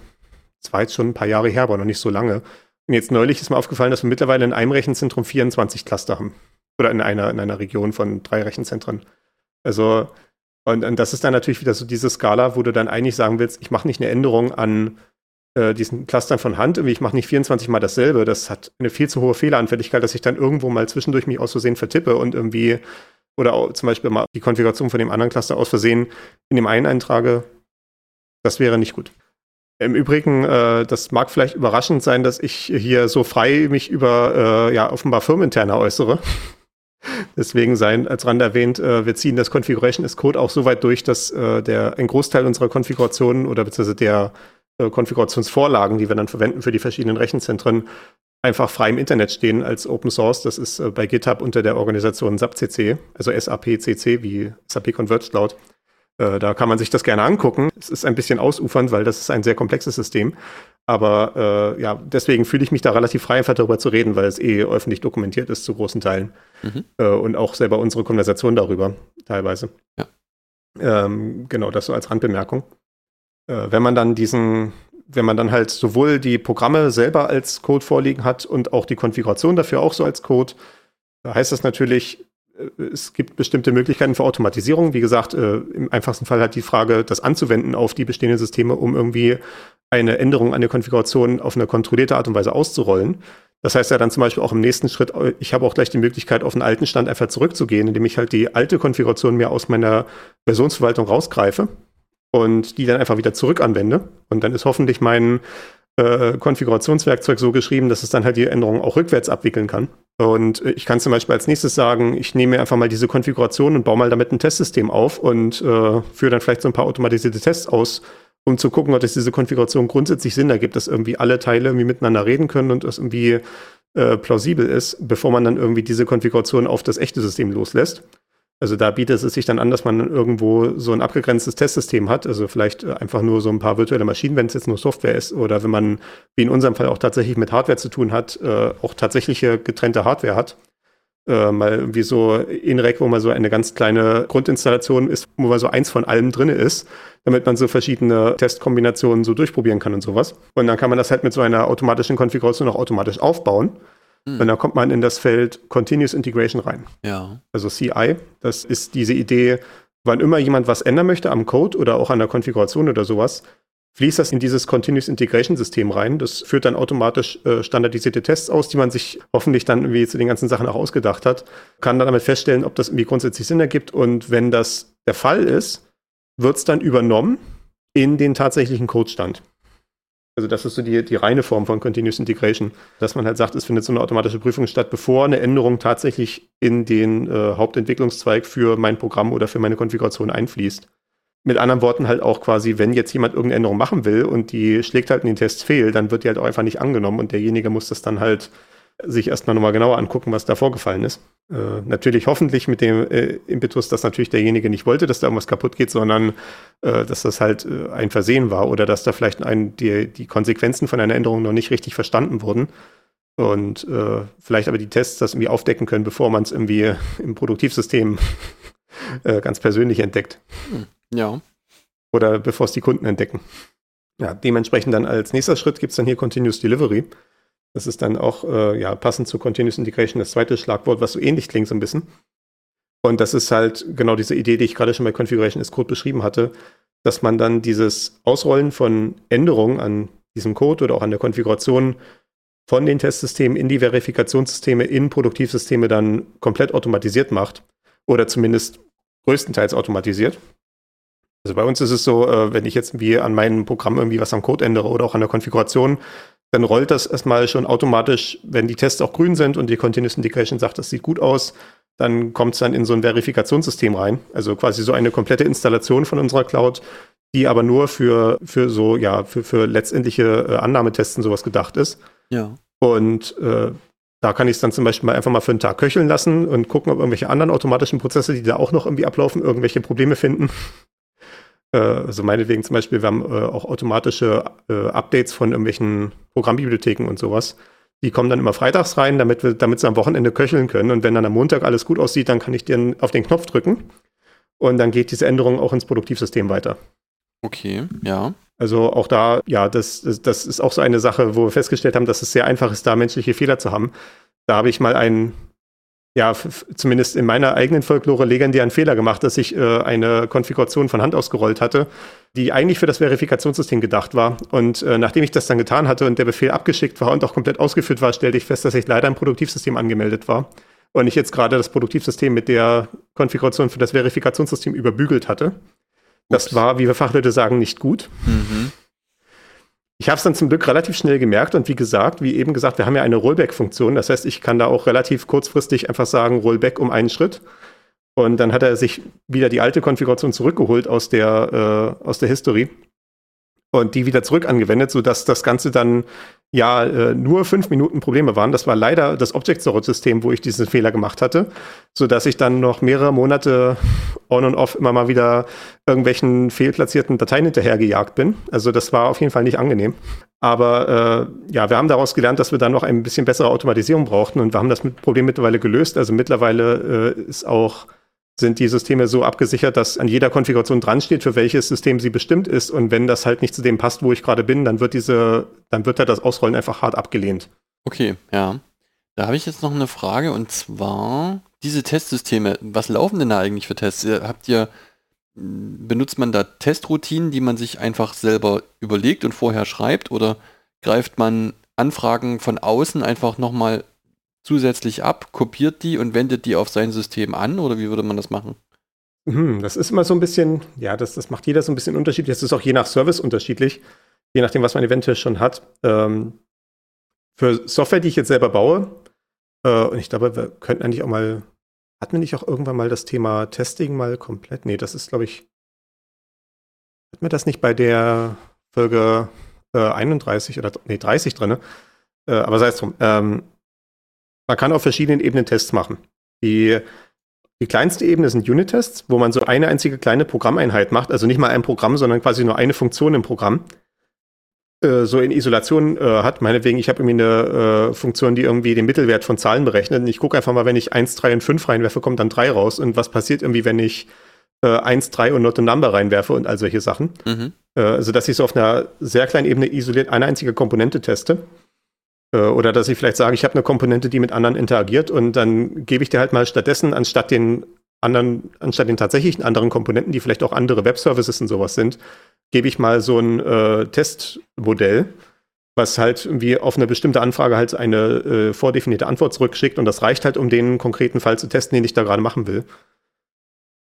das war jetzt schon ein paar Jahre her, aber noch nicht so lange. Und jetzt neulich ist mir aufgefallen, dass wir mittlerweile in einem Rechenzentrum 24 Cluster haben. Oder in einer, in einer Region von drei Rechenzentren. Also, und, und das ist dann natürlich wieder so diese Skala, wo du dann eigentlich sagen willst, ich mache nicht eine Änderung an äh, diesen Clustern von Hand, irgendwie, ich mache nicht 24 mal dasselbe. Das hat eine viel zu hohe Fehleranfälligkeit, dass ich dann irgendwo mal zwischendurch mich aus Versehen vertippe und irgendwie oder auch zum Beispiel mal die Konfiguration von dem anderen Cluster aus Versehen in dem einen eintrage. Das wäre nicht gut. Im Übrigen, äh, das mag vielleicht überraschend sein, dass ich hier so frei mich über äh, ja offenbar firmeninterne äußere. [LAUGHS] Deswegen sein als Rand erwähnt, äh, wir ziehen das Configuration as Code auch so weit durch, dass äh, der ein Großteil unserer Konfigurationen oder beziehungsweise der äh, Konfigurationsvorlagen, die wir dann verwenden für die verschiedenen Rechenzentren, einfach frei im Internet stehen als Open Source. Das ist äh, bei GitHub unter der Organisation SAPCC, also SAPCC wie SAP Converge Cloud. Äh, da kann man sich das gerne angucken. Es ist ein bisschen ausufernd, weil das ist ein sehr komplexes System. Aber äh, ja, deswegen fühle ich mich da relativ frei, einfach darüber zu reden, weil es eh öffentlich dokumentiert ist zu großen Teilen. Mhm. Und auch selber unsere Konversation darüber teilweise. Ja. Ähm, genau, das so als Randbemerkung. Äh, wenn man dann diesen, wenn man dann halt sowohl die Programme selber als Code vorliegen hat und auch die Konfiguration dafür auch so als Code, heißt das natürlich, es gibt bestimmte Möglichkeiten für Automatisierung. Wie gesagt, äh, im einfachsten Fall hat die Frage, das anzuwenden auf die bestehenden Systeme, um irgendwie eine Änderung an der Konfiguration auf eine kontrollierte Art und Weise auszurollen. Das heißt ja dann zum Beispiel auch im nächsten Schritt, äh, ich habe auch gleich die Möglichkeit, auf den alten Stand einfach zurückzugehen, indem ich halt die alte Konfiguration mir aus meiner Versionsverwaltung rausgreife und die dann einfach wieder zurück anwende. Und dann ist hoffentlich mein äh, Konfigurationswerkzeug so geschrieben, dass es dann halt die Änderungen auch rückwärts abwickeln kann. Und äh, ich kann zum Beispiel als nächstes sagen, ich nehme mir einfach mal diese Konfiguration und baue mal damit ein Testsystem auf und äh, führe dann vielleicht so ein paar automatisierte Tests aus, um zu gucken, ob das diese Konfiguration grundsätzlich Sinn ergibt, dass irgendwie alle Teile irgendwie miteinander reden können und das irgendwie äh, plausibel ist, bevor man dann irgendwie diese Konfiguration auf das echte System loslässt. Also da bietet es sich dann an, dass man irgendwo so ein abgegrenztes Testsystem hat. Also vielleicht äh, einfach nur so ein paar virtuelle Maschinen, wenn es jetzt nur Software ist. Oder wenn man, wie in unserem Fall auch tatsächlich mit Hardware zu tun hat, äh, auch tatsächliche getrennte Hardware hat. äh, mal irgendwie so in Rec, wo mal so eine ganz kleine Grundinstallation ist, wo mal so eins von allem drin ist, damit man so verschiedene Testkombinationen so durchprobieren kann und sowas. Und dann kann man das halt mit so einer automatischen Konfiguration auch automatisch aufbauen. Mhm. Und dann kommt man in das Feld Continuous Integration rein. Ja. Also CI, das ist diese Idee, wann immer jemand was ändern möchte am Code oder auch an der Konfiguration oder sowas, fließt das in dieses Continuous Integration System rein. Das führt dann automatisch äh, standardisierte Tests aus, die man sich hoffentlich dann irgendwie zu den ganzen Sachen auch ausgedacht hat. Kann dann damit feststellen, ob das irgendwie grundsätzlich Sinn ergibt. Und wenn das der Fall ist, wird es dann übernommen in den tatsächlichen Codestand. Also das ist so die, die reine Form von Continuous Integration, dass man halt sagt, es findet so eine automatische Prüfung statt, bevor eine Änderung tatsächlich in den äh, Hauptentwicklungszweig für mein Programm oder für meine Konfiguration einfließt. Mit anderen Worten halt auch quasi, wenn jetzt jemand irgendeine Änderung machen will und die schlägt halt in den Test fehl, dann wird die halt auch einfach nicht angenommen und derjenige muss das dann halt sich erstmal nochmal genauer angucken, was da vorgefallen ist. Äh, natürlich hoffentlich mit dem äh, Impetus, dass natürlich derjenige nicht wollte, dass da irgendwas kaputt geht, sondern äh, dass das halt äh, ein Versehen war oder dass da vielleicht ein, die, die Konsequenzen von einer Änderung noch nicht richtig verstanden wurden und äh, vielleicht aber die Tests das irgendwie aufdecken können, bevor man es irgendwie im Produktivsystem [LAUGHS] äh, ganz persönlich entdeckt. Hm. Ja. Oder bevor es die Kunden entdecken. Ja, dementsprechend dann als nächster Schritt gibt es dann hier Continuous Delivery. Das ist dann auch äh, ja, passend zu Continuous Integration das zweite Schlagwort, was so ähnlich klingt so ein bisschen. Und das ist halt genau diese Idee, die ich gerade schon bei Configuration as Code beschrieben hatte, dass man dann dieses Ausrollen von Änderungen an diesem Code oder auch an der Konfiguration von den Testsystemen in die Verifikationssysteme, in Produktivsysteme dann komplett automatisiert macht. Oder zumindest größtenteils automatisiert. Also bei uns ist es so, äh, wenn ich jetzt wie an meinem Programm irgendwie was am Code ändere oder auch an der Konfiguration, dann rollt das erstmal schon automatisch, wenn die Tests auch grün sind und die Continuous Integration sagt, das sieht gut aus, dann kommt es dann in so ein Verifikationssystem rein. Also quasi so eine komplette Installation von unserer Cloud, die aber nur für, für so, ja, für, für letztendliche äh, Annahmetests und sowas gedacht ist. Ja. Und äh, da kann ich es dann zum Beispiel mal einfach mal für einen Tag köcheln lassen und gucken, ob irgendwelche anderen automatischen Prozesse, die da auch noch irgendwie ablaufen, irgendwelche Probleme finden. [LAUGHS] Äh, also meinetwegen zum Beispiel, wir haben äh, auch automatische äh, Updates von irgendwelchen Programmbibliotheken und sowas. Die kommen dann immer freitags rein, damit wir, damit sie am Wochenende köcheln können. Und wenn dann am Montag alles gut aussieht, dann kann ich den auf den Knopf drücken. Und dann geht diese Änderung auch ins Produktivsystem weiter. Okay, ja. Also auch da, ja, das, das, das ist auch so eine Sache, wo wir festgestellt haben, dass es sehr einfach ist, da menschliche Fehler zu haben. Da habe ich mal einen ja, zumindest in meiner eigenen Folklore legendären Fehler gemacht, dass ich äh, eine Konfiguration von Hand ausgerollt hatte, die eigentlich für das Verifikationssystem gedacht war. Und äh, nachdem ich das dann getan hatte und der Befehl abgeschickt war und auch komplett ausgeführt war, stellte ich fest, dass ich leider im Produktivsystem angemeldet war. Und ich jetzt gerade das Produktivsystem mit der Konfiguration für das Verifikationssystem überbügelt hatte. Das war, wie wir Fachleute sagen, nicht gut. Mhm. Ich habe es dann zum Glück relativ schnell gemerkt und wie gesagt, wie eben gesagt, wir haben ja eine Rollback-Funktion. Das heißt, ich kann da auch relativ kurzfristig einfach sagen, Rollback um einen Schritt. Und dann hat er sich wieder die alte Konfiguration zurückgeholt aus der, äh, aus der History und die wieder zurück angewendet, sodass das Ganze dann ja äh, nur fünf Minuten Probleme waren. Das war leider das Object Storage System, wo ich diesen Fehler gemacht hatte, sodass ich dann noch mehrere Monate on und off immer mal wieder irgendwelchen fehlplatzierten Dateien hinterhergejagt bin. Also das war auf jeden Fall nicht angenehm. Aber äh, ja, wir haben daraus gelernt, dass wir dann noch ein bisschen bessere Automatisierung brauchten und wir haben das Problem mittlerweile gelöst. Also mittlerweile äh, ist auch sind die Systeme so abgesichert, dass an jeder Konfiguration dran steht, für welches System sie bestimmt ist. Und wenn das halt nicht zu dem passt, wo ich gerade bin, dann wird diese, dann wird halt das Ausrollen einfach hart abgelehnt. Okay, ja. Da habe ich jetzt noch eine Frage und zwar diese Testsysteme. Was laufen denn da eigentlich für Tests? Habt ihr, benutzt man da Testroutinen, die man sich einfach selber überlegt und vorher schreibt oder greift man Anfragen von außen einfach nochmal zusätzlich ab, kopiert die und wendet die auf sein System an oder wie würde man das machen? Hm, das ist immer so ein bisschen, ja, das, das macht jeder so ein bisschen unterschiedlich. Das ist auch je nach Service unterschiedlich, je nachdem, was man eventuell schon hat. Ähm, für Software, die ich jetzt selber baue, äh, und ich glaube, wir könnten eigentlich auch mal, hatten wir nicht auch irgendwann mal das Thema Testing mal komplett? Nee, das ist, glaube ich, hatten wir das nicht bei der Folge äh, 31 oder, nee, 30 drin, äh, aber sei es drum. Ähm, man kann auf verschiedenen Ebenen Tests machen. Die, die kleinste Ebene sind Unit-Tests, wo man so eine einzige kleine Programmeinheit macht, also nicht mal ein Programm, sondern quasi nur eine Funktion im Programm. äh, so in Isolation äh, hat. Meinetwegen, ich habe irgendwie eine äh, Funktion, die irgendwie den Mittelwert von Zahlen berechnet. Und ich gucke einfach mal, wenn ich 1, 3 und 5 reinwerfe, kommt dann 3 raus. Und was passiert irgendwie, wenn ich äh, 1, 3 und not a number reinwerfe und all solche Sachen. Mhm. Äh, also, dass ich so auf einer sehr kleinen Ebene isoliert eine einzige Komponente teste. Äh, Oder dass ich vielleicht sage, ich habe eine Komponente, die mit anderen interagiert und dann gebe ich dir halt mal stattdessen, anstatt den anderen, anstatt den tatsächlichen anderen Komponenten, die vielleicht auch andere Webservices und sowas sind, gebe ich mal so ein äh, Testmodell, was halt irgendwie auf eine bestimmte Anfrage halt eine äh, vordefinierte Antwort zurückschickt und das reicht halt, um den konkreten Fall zu testen, den ich da gerade machen will.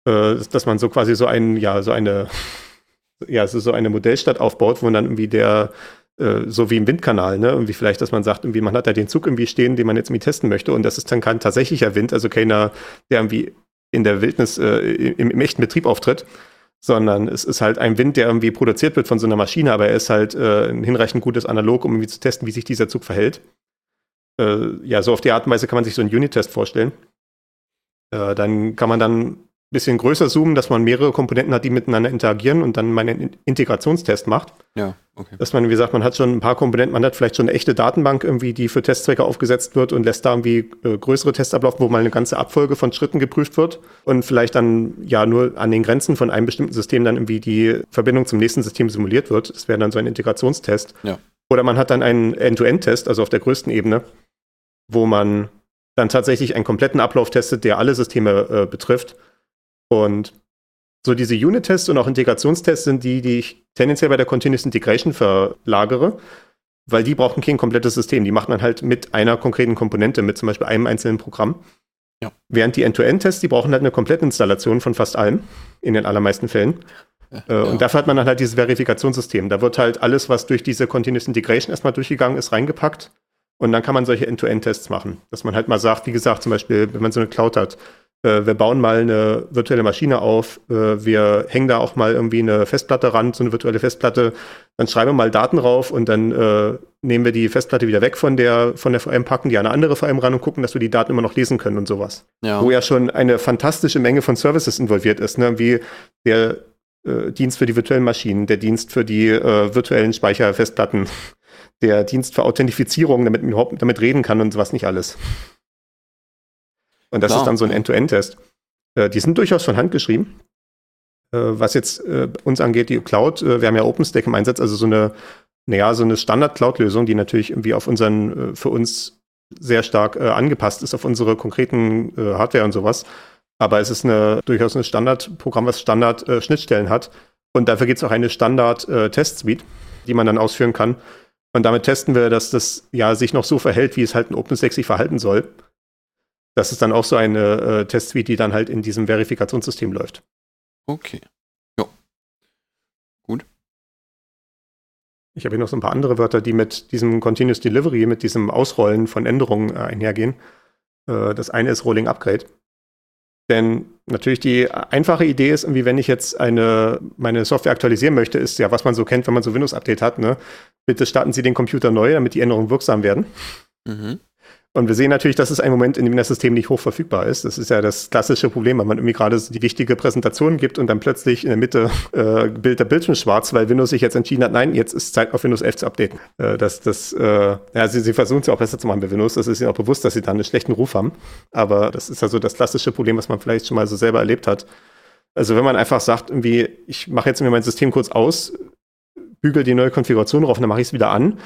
Äh, dass man so quasi so ein, ja, so eine, [LAUGHS] ja, so, so eine Modellstadt aufbaut, wo dann irgendwie der, äh, so wie im Windkanal, ne, irgendwie vielleicht, dass man sagt, irgendwie, man hat da den Zug irgendwie stehen, den man jetzt irgendwie testen möchte und das ist dann kein tatsächlicher Wind, also keiner, der irgendwie in der Wildnis äh, im, im echten Betrieb auftritt, sondern es ist halt ein Wind, der irgendwie produziert wird von so einer Maschine, aber er ist halt äh, ein hinreichend gutes Analog, um irgendwie zu testen, wie sich dieser Zug verhält. Äh, ja, so auf die Art und Weise kann man sich so einen Unit-Test vorstellen. Äh, dann kann man dann bisschen größer zoomen, dass man mehrere Komponenten hat, die miteinander interagieren und dann meinen In- Integrationstest macht. Ja, okay. Dass man, wie gesagt, man hat schon ein paar Komponenten, man hat vielleicht schon eine echte Datenbank irgendwie, die für Testzwecke aufgesetzt wird und lässt da irgendwie äh, größere Tests ablaufen, wo mal eine ganze Abfolge von Schritten geprüft wird und vielleicht dann ja nur an den Grenzen von einem bestimmten System dann irgendwie die Verbindung zum nächsten System simuliert wird. Das wäre dann so ein Integrationstest. Ja. Oder man hat dann einen End-to-End-Test, also auf der größten Ebene, wo man dann tatsächlich einen kompletten Ablauf testet, der alle Systeme äh, betrifft. Und so diese Unit-Tests und auch Integrationstests sind die, die ich tendenziell bei der Continuous Integration verlagere, weil die brauchen kein komplettes System. Die machen dann halt mit einer konkreten Komponente, mit zum Beispiel einem einzelnen Programm. Ja. Während die End-to-End-Tests, die brauchen halt eine komplette Installation von fast allem, in den allermeisten Fällen. Ja, Äh, ja. Und dafür hat man dann halt dieses Verifikationssystem. Da wird halt alles, was durch diese Continuous Integration erstmal durchgegangen ist, reingepackt. Und dann kann man solche End-to-End-Tests machen. Dass man halt mal sagt, wie gesagt, zum Beispiel, wenn man so eine Cloud hat, äh, wir bauen mal eine virtuelle Maschine auf, äh, wir hängen da auch mal irgendwie eine Festplatte ran, so eine virtuelle Festplatte, dann schreiben wir mal Daten rauf und dann äh, nehmen wir die Festplatte wieder weg von der, von der VM, packen die an eine andere VM ran und gucken, dass wir die Daten immer noch lesen können und sowas Ja. wo ja schon eine fantastische Menge von Services involviert ist, ne? wie der äh, Dienst für die virtuellen Maschinen, der Dienst für die äh, virtuellen Speicherfestplatten, [LAUGHS] der Dienst für Authentifizierung, damit man überhaupt damit reden kann und sowas nicht alles. Und das Klar, ist dann so ein. End-to-End-Test. Äh, die sind durchaus von Hand geschrieben. Äh, was jetzt äh, uns angeht, die Cloud, äh, wir haben ja OpenStack im Einsatz, also so eine, naja, so eine Standard-Cloud-Lösung, die natürlich irgendwie auf unseren, äh, für uns sehr stark äh, angepasst ist auf unsere konkreten Hardware und sowas. Aber es ist eine, durchaus ein Standardprogramm, was Standard-Schnittstellen hat. Und dafür gibt es auch eine Standard-Test-Suite, die man dann ausführen kann. Und damit testen wir, dass das ja sich noch so verhält, wie es halt in OpenStack sich verhalten soll. Das ist dann auch so eine äh, Test-Suite, die dann halt in diesem Verifikationssystem läuft. Okay. Ich habe hier noch so ein paar andere Wörter, die mit diesem Continuous Delivery, mit diesem Ausrollen von Änderungen äh, einhergehen. Äh, das eine ist Rolling Upgrade. Denn natürlich die einfache Idee ist, irgendwie, wenn ich jetzt eine, meine Software aktualisieren möchte, ist ja, was man so kennt, wenn man so Windows-Update hat, ne? Bitte starten Sie den Computer neu, damit die Änderungen wirksam werden. Mhm. Und wir sehen natürlich, dass es ein Moment, in dem das System nicht hoch verfügbar ist. Das ist ja das klassische Problem, wenn man irgendwie gerade so die wichtige Präsentation gibt und dann plötzlich in der Mitte äh, Bild der Bildschirm schwarz, weil Windows sich jetzt entschieden hat, nein, jetzt ist Zeit auf Windows 11 zu updaten. Äh, das, das, äh, ja, sie, sie versuchen es ja auch besser zu machen bei Windows. Das ist ihnen auch bewusst, dass sie da einen schlechten Ruf haben. Aber das ist also das klassische Problem, was man vielleicht schon mal so selber erlebt hat. Also wenn man einfach sagt, irgendwie, ich mache jetzt mir mein System kurz aus, bügel die neue Konfiguration drauf und dann mache ich es wieder an,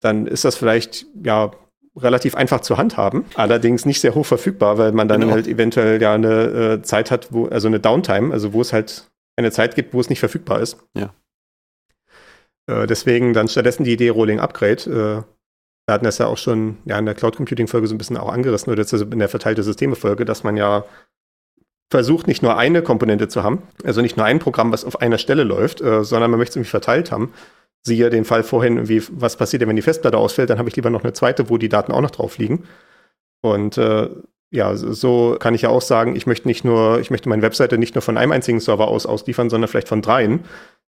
dann ist das vielleicht, ja, relativ einfach zu handhaben, allerdings nicht sehr hoch verfügbar, weil man dann Genau. halt eventuell ja eine äh, Zeit hat, wo, also eine Downtime, also wo es halt eine Zeit gibt, wo es nicht verfügbar ist. Ja. Äh, deswegen dann stattdessen die Idee Rolling Upgrade. Äh, wir hatten das ja auch schon ja, in der Cloud Computing Folge so ein bisschen auch angerissen oder jetzt also in der verteilte Systeme Folge, dass man ja versucht, nicht nur eine Komponente zu haben, also nicht nur ein Programm, was auf einer Stelle läuft, äh, sondern man möchte es irgendwie verteilt haben. Siehe den Fall vorhin, irgendwie, was passiert denn, wenn die Festplatte ausfällt, dann habe ich lieber noch eine zweite, wo die Daten auch noch drauf liegen. Und äh, ja, so- so kann ich ja auch sagen, ich möchte nicht nur, ich möchte meine Webseite nicht nur von einem einzigen Server aus ausliefern, sondern vielleicht von dreien,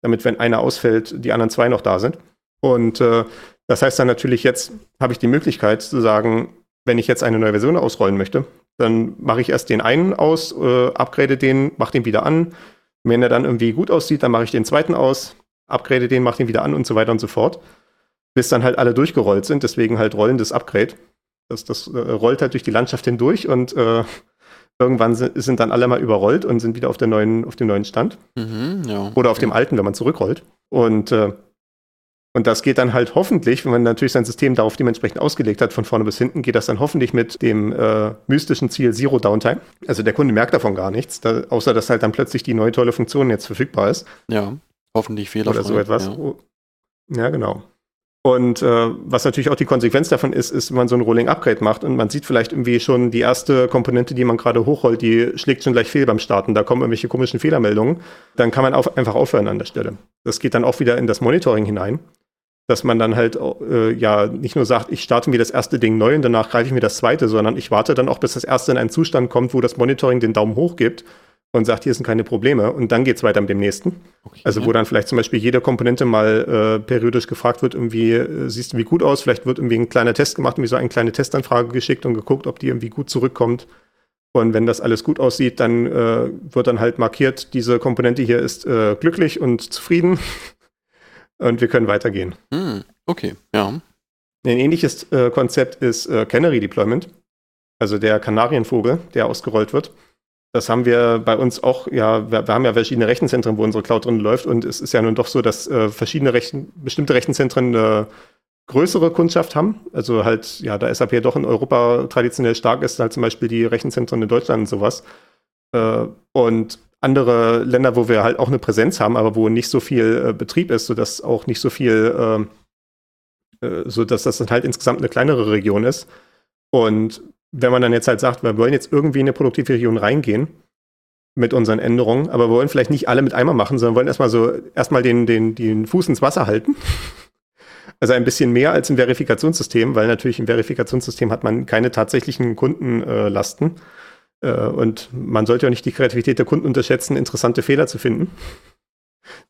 damit, wenn einer ausfällt, die anderen zwei noch da sind. Und äh, das heißt dann natürlich, jetzt habe ich die Möglichkeit zu sagen, wenn ich jetzt eine neue Version ausrollen möchte, dann mache ich erst den einen aus, äh, upgrade den, mache den wieder an. Wenn er dann irgendwie gut aussieht, dann mache ich den zweiten aus, upgrade den, mache den wieder an und so weiter und so fort. bis dann halt alle durchgerollt sind. Deswegen halt rollendes Upgrade. Das, das äh, rollt halt durch die Landschaft hindurch und äh, irgendwann sind, sind, dann alle mal überrollt und sind wieder auf, der neuen, auf dem neuen Stand. Mhm, ja. Oder auf dem alten, wenn man zurückrollt. Und, äh, und das geht dann halt hoffentlich, wenn man natürlich sein System darauf dementsprechend ausgelegt hat, von vorne bis hinten, geht das dann hoffentlich mit dem äh, mystischen Ziel Zero Downtime. Also der Kunde merkt davon gar nichts, da, außer dass halt dann plötzlich die neue tolle Funktion jetzt verfügbar ist. Ja, hoffentlich fehlerfrei. Oder so etwas. Ja, ja genau. Und äh, was natürlich auch die Konsequenz davon ist, ist, wenn man so ein Rolling Upgrade macht und man sieht vielleicht irgendwie schon die erste Komponente, die man gerade hochrollt, die schlägt schon gleich fehl beim Starten. Da kommen irgendwelche komischen Fehlermeldungen. Dann kann man auf, einfach aufhören an der Stelle. Das geht dann auch wieder in das Monitoring hinein, dass man dann halt äh, ja nicht nur sagt, ich starte mir das erste Ding neu und danach greife ich mir das zweite, sondern ich warte dann auch, bis das erste in einen Zustand kommt, wo das Monitoring den Daumen hoch gibt und sagt, hier sind keine Probleme und dann geht es weiter mit dem nächsten. Okay, also wo dann vielleicht zum Beispiel jede Komponente mal äh, periodisch gefragt wird, irgendwie, äh, siehst du wie gut aus, vielleicht wird irgendwie ein kleiner Test gemacht, irgendwie so eine kleine Testanfrage geschickt und geguckt, ob die irgendwie gut zurückkommt. Und wenn das alles gut aussieht, dann äh, wird dann halt markiert, diese Komponente hier ist äh, glücklich und zufrieden [LAUGHS] und wir können weitergehen. Hm, okay, ja. Ein ähnliches äh, Konzept ist äh, Canary Deployment, also der Kanarienvogel, der ausgerollt wird. Das haben wir bei uns auch, ja, wir, wir, haben ja verschiedene Rechenzentren, wo unsere Cloud drin läuft und es ist ja nun doch so, dass äh, verschiedene Rechen, bestimmte Rechenzentren eine größere Kundschaft haben. Also halt, ja, da SAP doch in Europa traditionell stark ist, halt zum Beispiel die Rechenzentren in Deutschland und sowas. Äh, und andere Länder, wo wir halt auch eine Präsenz haben, aber wo nicht so viel äh, Betrieb ist, sodass auch nicht so viel, ähm, äh, so dass das halt insgesamt eine kleinere Region ist. Und wenn man dann jetzt halt sagt, wir wollen jetzt irgendwie in eine produktive Region reingehen mit unseren Änderungen, aber wir wollen vielleicht nicht alle mit einmal machen, sondern wollen erstmal so erstmal den, den, den Fuß ins Wasser halten. [LAUGHS] Also ein bisschen mehr als ein Verifikationssystem, weil natürlich im Verifikationssystem hat man keine tatsächlichen Kundenlasten. Äh, äh, und man sollte auch nicht die Kreativität der Kunden unterschätzen, interessante Fehler zu finden.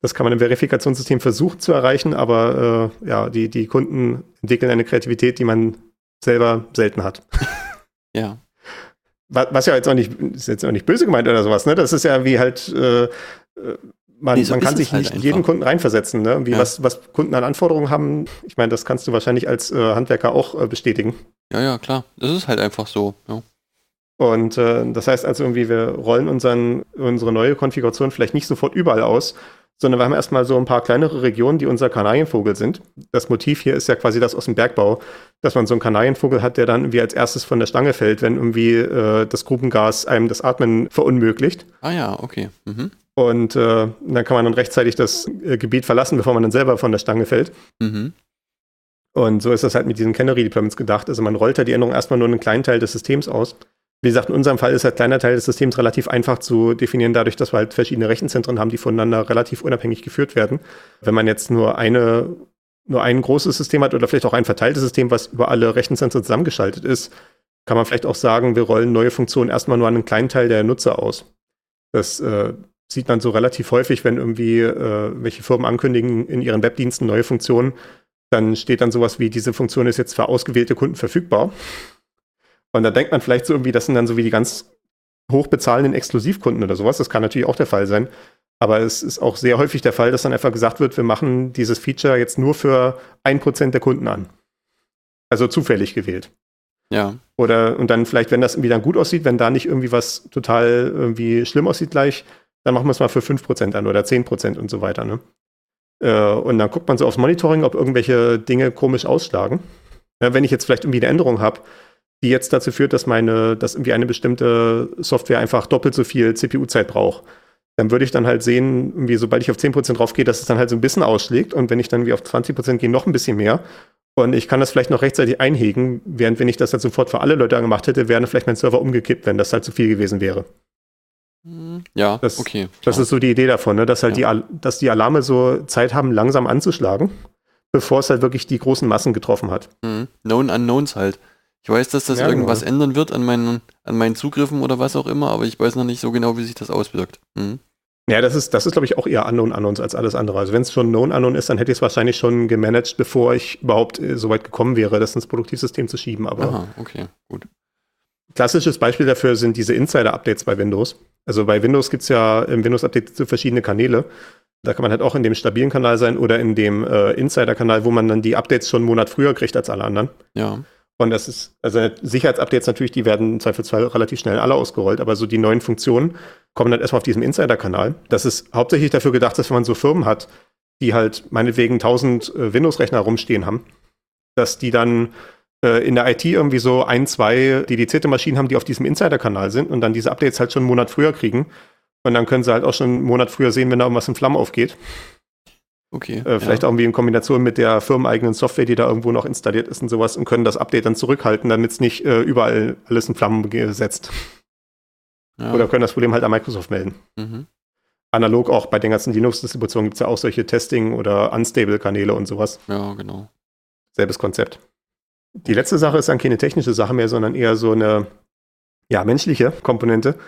Das kann man im Verifikationssystem versuchen zu erreichen, aber äh, ja, die, die Kunden entwickeln eine Kreativität, die man selber selten hat. [LAUGHS] Ja. Was ja jetzt auch nicht, ist jetzt auch nicht böse gemeint oder sowas, ne? Das ist ja wie halt, äh, äh man, nee, so man kann sich halt nicht einfach. jeden Kunden reinversetzen, ne? Wie ja. was, was Kunden an Anforderungen haben. Ich meine, das kannst du wahrscheinlich als äh, Handwerker auch äh, bestätigen. Ja, ja, klar. Das ist halt einfach so, ja. Und äh, das heißt also irgendwie, wir rollen unseren, unsere neue Konfiguration vielleicht nicht sofort überall aus, sondern wir haben erstmal so ein paar kleinere Regionen, die unser Kanarienvogel sind. Das Motiv hier ist ja quasi das aus dem Bergbau, dass man so einen Kanarienvogel hat, der dann irgendwie als erstes von der Stange fällt, wenn irgendwie äh, das Grubengas einem das Atmen verunmöglicht. Ah ja, okay. Mhm. Und äh, dann kann man dann rechtzeitig das äh, Gebiet verlassen, bevor man dann selber von der Stange fällt. Mhm. Und so ist das halt mit diesen Canary Deployments gedacht. Also man rollt da die Änderung erstmal nur einen kleinen Teil des Systems aus wie gesagt, in unserem Fall ist halt kleiner Teil des Systems relativ einfach zu definieren, dadurch, dass wir halt verschiedene Rechenzentren haben, die voneinander relativ unabhängig geführt werden. Wenn man jetzt nur eine, nur ein großes System hat oder vielleicht auch ein verteiltes System, was über alle Rechenzentren zusammengeschaltet ist, kann man vielleicht auch sagen, wir rollen neue Funktionen erstmal nur an einen kleinen Teil der Nutzer aus. Das äh, sieht man so relativ häufig, wenn irgendwie äh, welche Firmen ankündigen in ihren Webdiensten neue Funktionen, dann steht dann sowas wie, diese Funktion ist jetzt für ausgewählte Kunden verfügbar. Und da denkt man vielleicht so irgendwie, das sind dann so wie die ganz hochbezahlenden Exklusivkunden oder sowas. Das kann natürlich auch der Fall sein. Aber es ist auch sehr häufig der Fall, dass dann einfach gesagt wird, wir machen dieses Feature jetzt nur für ein Prozent der Kunden an. Also zufällig gewählt. Ja. Oder, und dann vielleicht, wenn das irgendwie dann gut aussieht, wenn da nicht irgendwie was total irgendwie schlimm aussieht gleich, dann machen wir es mal für 5% an oder 10% und so weiter. Ne? Äh, und dann guckt man so aufs Monitoring, ob irgendwelche Dinge komisch ausschlagen. Ja, wenn ich jetzt vielleicht irgendwie eine Änderung habe, die jetzt dazu führt, dass meine, dass irgendwie eine bestimmte Software einfach doppelt so viel CPU-Zeit braucht. Dann würde ich dann halt sehen, irgendwie, sobald ich auf 10% draufgehe, dass es dann halt so ein bisschen ausschlägt und wenn ich dann wie auf 20% gehe, noch ein bisschen mehr. Und ich kann das vielleicht noch rechtzeitig einhegen, während wenn ich das halt sofort für alle Leute gemacht hätte, wäre vielleicht mein Server umgekippt, wenn das halt zu viel gewesen wäre. Ja, das, okay. Das ist so die Idee davon, ne? dass halt ja. die, dass die Alarme so Zeit haben, langsam anzuschlagen, bevor es halt wirklich die großen Massen getroffen hat. Mhm. Known Unknowns halt. Ich weiß, dass das ja, irgendwas genau. ändern wird an meinen, an meinen Zugriffen oder was auch immer, aber ich weiß noch nicht so genau, wie sich das auswirkt. Mhm. Ja, das ist, das ist, glaube ich, auch eher Unknown Unknowns als alles andere. Also wenn es schon Known Unknown ist, dann hätte ich es wahrscheinlich schon gemanagt, bevor ich überhaupt äh, so weit gekommen wäre, das ins Produktivsystem zu schieben. Aber Aha, okay, gut. Klassisches Beispiel dafür sind diese Insider-Updates bei Windows. Also bei Windows gibt es ja im Windows-Update so verschiedene Kanäle. Da kann man halt auch in dem stabilen Kanal sein oder in dem äh, Insider-Kanal, wo man dann die Updates schon einen Monat früher kriegt als alle anderen. Ja. Und das ist, also Sicherheitsupdates natürlich, die werden im Zweifelsfall relativ schnell alle ausgerollt, aber so die neuen Funktionen kommen dann erstmal auf diesem Insider-Kanal. Das ist hauptsächlich dafür gedacht, dass wenn man so Firmen hat, die halt meinetwegen 1000 äh, Windows-Rechner rumstehen haben, dass die dann äh, in der IT irgendwie so ein, zwei dedizierte Maschinen haben, die auf diesem Insider-Kanal sind und dann diese Updates halt schon einen Monat früher kriegen. Und dann können sie halt auch schon einen Monat früher sehen, wenn da irgendwas in Flammen aufgeht. Okay. Äh, vielleicht ja. auch irgendwie in Kombination mit der firmeneigenen Software, die da irgendwo noch installiert ist und sowas und können das Update dann zurückhalten, damit es nicht äh, überall alles in Flammen gesetzt. Ja. Oder können das Problem halt an Microsoft melden. Mhm. Analog auch bei den ganzen Linux-Distributionen gibt es ja auch solche Testing- oder Unstable-Kanäle und sowas. Ja, genau. Selbes Konzept. Die letzte Sache ist dann keine technische Sache mehr, sondern eher so eine ja, menschliche Komponente.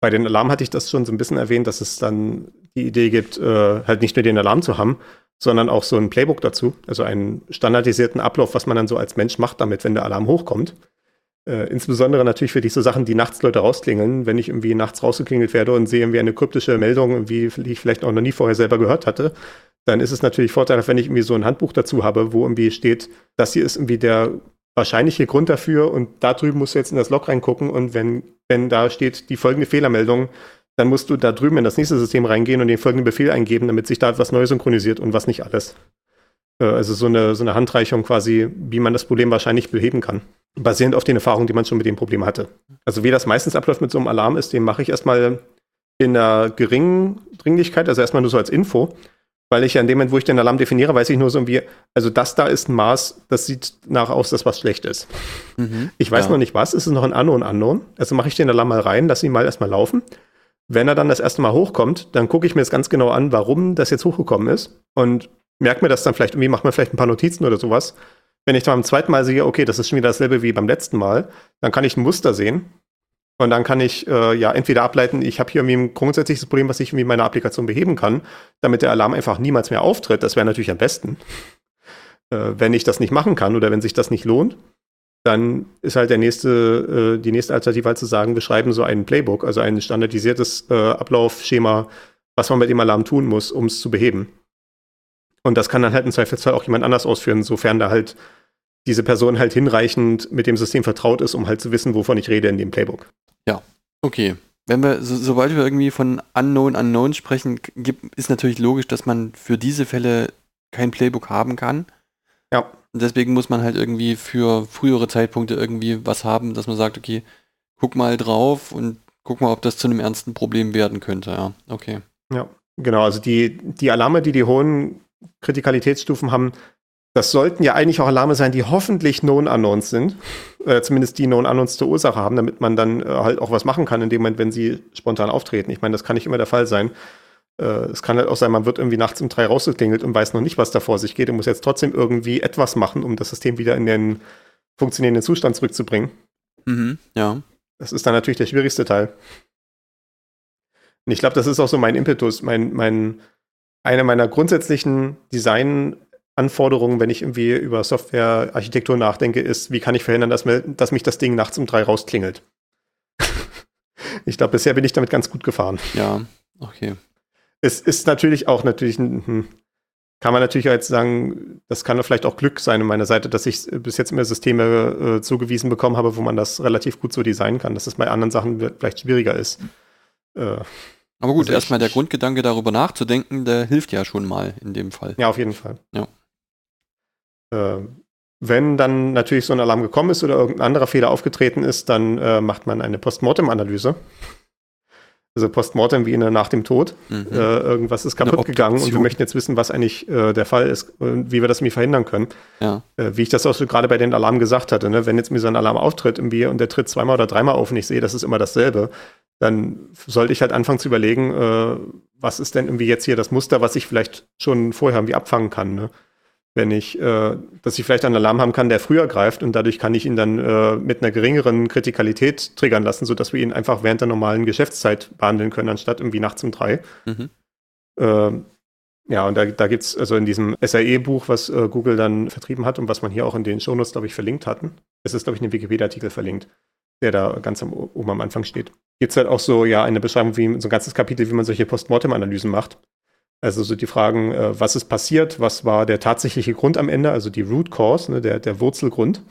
Bei den Alarm hatte ich das schon so ein bisschen erwähnt, dass es dann die Idee gibt, äh, halt nicht nur den Alarm zu haben, sondern auch so ein Playbook dazu, also einen standardisierten Ablauf, was man dann so als Mensch macht damit, wenn der Alarm hochkommt. Äh, insbesondere natürlich für diese Sachen, die nachts Leute rausklingeln. Wenn ich irgendwie nachts rausgeklingelt werde und sehe irgendwie eine kryptische Meldung, die ich vielleicht auch noch nie vorher selber gehört hatte, dann ist es natürlich vorteilhaft, wenn ich irgendwie so ein Handbuch dazu habe, wo irgendwie steht, das hier ist irgendwie der wahrscheinliche Grund dafür und da drüben musst du jetzt in das Log reingucken und wenn, wenn da steht die folgende Fehlermeldung, dann musst du da drüben in das nächste System reingehen und den folgenden Befehl eingeben, damit sich da etwas neu synchronisiert und was nicht alles. Äh, Also so eine, so eine Handreichung quasi, wie man das Problem wahrscheinlich beheben kann. Basierend auf den Erfahrungen, die man schon mit dem Problem hatte. Also wie das meistens abläuft mit so einem Alarm ist, den mache ich erstmal in einer geringen Dringlichkeit, also erstmal nur so als Info, weil ich ja in dem Moment, wo ich den Alarm definiere, weiß ich nur so irgendwie, also das da ist ein Maß, das sieht nach aus, dass was schlecht ist. Mhm. Ich weiß ja. noch nicht was, es ist noch ein Unknown Unknown. Also mache ich den Alarm mal rein, lasse ihn mal erstmal laufen. Wenn er dann das erste Mal hochkommt, dann gucke ich mir jetzt ganz genau an, warum das jetzt hochgekommen ist und merke mir das dann vielleicht irgendwie, mache mir vielleicht ein paar Notizen oder sowas. Wenn ich dann beim zweiten Mal sehe, okay, das ist schon wieder dasselbe wie beim letzten Mal, dann kann ich ein Muster sehen und dann kann ich äh, ja entweder ableiten, ich habe hier irgendwie ein grundsätzliches Problem, was ich irgendwie in meiner Applikation beheben kann, damit der Alarm einfach niemals mehr auftritt. Das wäre natürlich am besten. Äh, wenn ich das nicht machen kann oder wenn sich das nicht lohnt, dann ist halt der nächste, äh, die nächste Alternative halt zu sagen, wir schreiben so ein Playbook, also ein standardisiertes äh, Ablaufschema, was man mit dem Alarm tun muss, um es zu beheben. Und das kann dann halt im Zweifelsfall auch jemand anders ausführen, sofern da halt diese Person halt hinreichend mit dem System vertraut ist, um halt zu wissen, wovon ich rede in dem Playbook. Okay. Wenn wir, so, sobald wir irgendwie von Unknown Unknown sprechen, gibt, ist natürlich logisch, dass man für diese Fälle kein Playbook haben kann. Ja. Und deswegen muss man halt irgendwie für frühere Zeitpunkte irgendwie was haben, dass man sagt, okay, guck mal drauf und guck mal, ob das zu einem ernsten Problem werden könnte. Ja, okay. Ja, genau. Also die, die Alarme, die die hohen Kritikalitätsstufen haben, das sollten ja eigentlich auch Alarme sein, die hoffentlich Known Unknowns sind. Äh, zumindest die Known Unknowns zur Ursache haben, damit man dann äh, halt auch was machen kann in dem Moment, wenn sie spontan auftreten. Ich meine, das kann nicht immer der Fall sein. Äh, es kann halt auch sein, man wird irgendwie nachts um drei rausgeklingelt und weiß noch nicht, was da vor sich geht und muss jetzt trotzdem irgendwie etwas machen, um das System wieder in den funktionierenden Zustand zurückzubringen. Mhm, ja. Das ist dann natürlich der schwierigste Teil. Und ich glaube, das ist auch so mein Impetus, mein, mein, eine meiner grundsätzlichen Design-Anforderungen, wenn ich irgendwie über Softwarearchitektur nachdenke, ist, wie kann ich verhindern, dass, mir, dass mich das Ding nachts um drei rausklingelt. [LAUGHS] ich glaube, bisher bin ich damit ganz gut gefahren. Ja, okay. Es ist natürlich auch natürlich ein, hm, kann man natürlich jetzt sagen, das kann vielleicht auch Glück sein an meiner Seite, dass ich bis jetzt immer Systeme äh, zugewiesen bekommen habe, wo man das relativ gut so designen kann, dass es bei anderen Sachen vielleicht schwieriger ist. Äh, Aber gut, Also erstmal der Grundgedanke darüber nachzudenken, der hilft ja schon mal in dem Fall. ja, auf jeden Fall. Ja. Äh, wenn dann natürlich so ein Alarm gekommen ist oder irgendein anderer Fehler aufgetreten ist, dann äh, macht man eine Postmortem-Analyse. Also Postmortem wie in der nach dem Tod. Mhm. Äh, irgendwas ist kaputt gegangen und wir möchten jetzt wissen, was eigentlich äh, der Fall ist und wie wir das irgendwie verhindern können. ja. Äh, wie ich das auch so gerade bei den Alarmen gesagt hatte, ne? wenn jetzt mir so ein Alarm auftritt irgendwie und der tritt zweimal oder dreimal auf und ich sehe, das ist immer dasselbe, dann sollte ich halt anfangen zu überlegen, äh, was ist denn irgendwie jetzt hier das Muster, was ich vielleicht schon vorher irgendwie abfangen kann. Ne? Wenn ich, äh, dass ich vielleicht einen Alarm haben kann, der früher greift und dadurch kann ich ihn dann äh, mit einer geringeren Kritikalität triggern lassen, sodass wir ihn einfach während der normalen Geschäftszeit behandeln können, anstatt irgendwie nachts um drei. Mhm. Ähm, ja, und da, da gibt es also in diesem SAE-Buch, was äh, Google dann vertrieben hat und was man hier auch in den Shownotes, glaube ich, verlinkt hatten. Es ist, glaube ich, ein Wikipedia-Artikel verlinkt, der da ganz am, oben am Anfang steht. Gibt es halt auch so, ja, eine Beschreibung, wie so ein ganzes Kapitel, wie man solche Postmortem-Analysen macht. Also so die Fragen, äh, was ist passiert, was war der tatsächliche Grund am Ende, also die Root Cause, ne, der, der Wurzelgrund.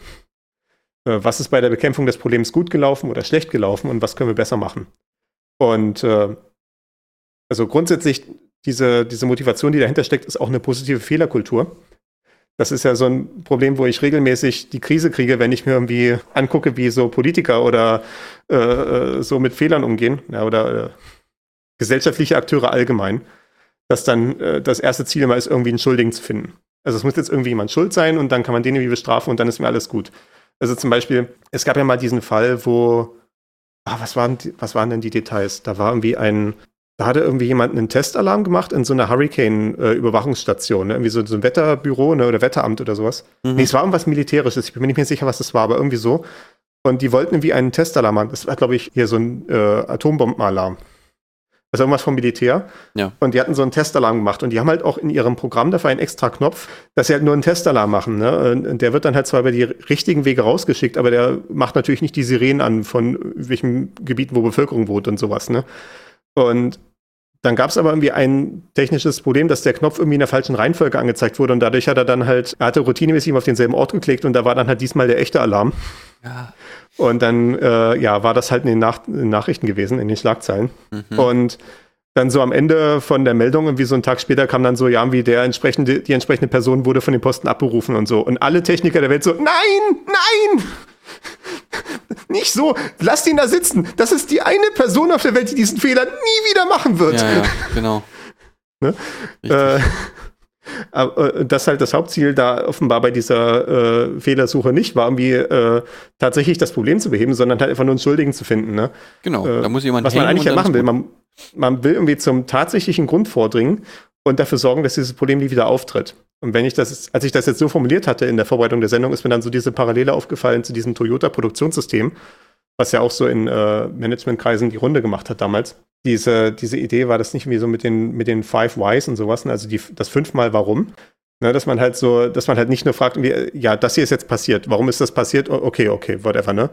Äh, was ist bei der Bekämpfung des Problems gut gelaufen oder schlecht gelaufen und was können wir besser machen. Und äh, also grundsätzlich diese, diese Motivation, die dahinter steckt, ist auch eine positive Fehlerkultur. Das ist ja so ein Problem, wo ich regelmäßig die Krise kriege, wenn ich mir irgendwie angucke, wie so Politiker oder äh, äh so mit Fehlern umgehen ja, oder äh, gesellschaftliche Akteure allgemein, dass dann äh, das erste Ziel immer ist, irgendwie einen Schuldigen zu finden. Also es muss jetzt irgendwie jemand schuld sein und dann kann man den irgendwie bestrafen und dann ist mir alles gut. Also zum Beispiel, es gab ja mal diesen Fall, wo, ah, was, waren die, was waren denn die Details? Da war irgendwie ein, da hatte irgendwie jemand einen Testalarm gemacht in so einer Hurricane-Überwachungsstation, ne? irgendwie so, so, ein Wetterbüro ne? oder Wetteramt oder sowas. Mhm. Nee, es war irgendwas Militärisches, ich bin mir nicht mehr sicher, was das war, aber irgendwie so. Und die wollten irgendwie einen Testalarm machen. Das war, glaube ich, hier so ein äh, Atombombenalarm. Also irgendwas vom Militär. Ja. Und die hatten so einen Testalarm gemacht. Und die haben halt auch in ihrem Programm dafür einen extra Knopf, dass sie halt nur einen Testalarm machen. Ne? Und der wird dann halt zwar über die richtigen Wege rausgeschickt, aber der macht natürlich nicht die Sirenen an von welchen Gebieten, wo Bevölkerung wohnt und sowas. Ne? Und dann gab es aber irgendwie ein technisches Problem, dass der Knopf irgendwie in der falschen Reihenfolge angezeigt wurde und dadurch hat er dann halt, er hatte routinemäßig auf denselben Ort geklickt und da war dann halt diesmal der echte Alarm. Ja. Und dann, äh, ja, war das halt in den, Nach in den, Nachrichten gewesen, in den Schlagzeilen. Mhm. Und dann so am Ende von der Meldung, irgendwie so einen Tag später, kam dann so, ja, wie der entsprechende, die entsprechende Person wurde von den Posten abberufen und so. Und alle Techniker der Welt so, nein, nein! [LAUGHS] Nicht so, lasst ihn da sitzen. Das ist die eine Person auf der Welt, die diesen Fehler nie wieder machen wird. Ja, ja [LAUGHS] genau. ne? äh, das halt das Hauptziel da offenbar bei dieser äh, Fehlersuche nicht war, irgendwie äh, tatsächlich das Problem zu beheben, sondern halt einfach nur einen Schuldigen zu finden. Ne? Genau, äh, da muss jemand Was man eigentlich ja machen will. Man, man will irgendwie zum tatsächlichen Grund vordringen und dafür sorgen, dass dieses Problem nie wieder auftritt. Und wenn ich das, als ich das jetzt so formuliert hatte in der Vorbereitung der Sendung, ist mir dann so diese Parallele aufgefallen zu diesem Toyota-Produktionssystem, was ja auch so in äh, Managementkreisen die Runde gemacht hat damals. Diese, diese Idee war das nicht wie so mit den, mit den Five Whys und sowas, ne? also die, das fünfmal Warum. Ne, dass man halt so, dass man halt nicht nur fragt, wie, ja, das hier ist jetzt passiert. Warum ist das passiert? Okay, okay, whatever, ne?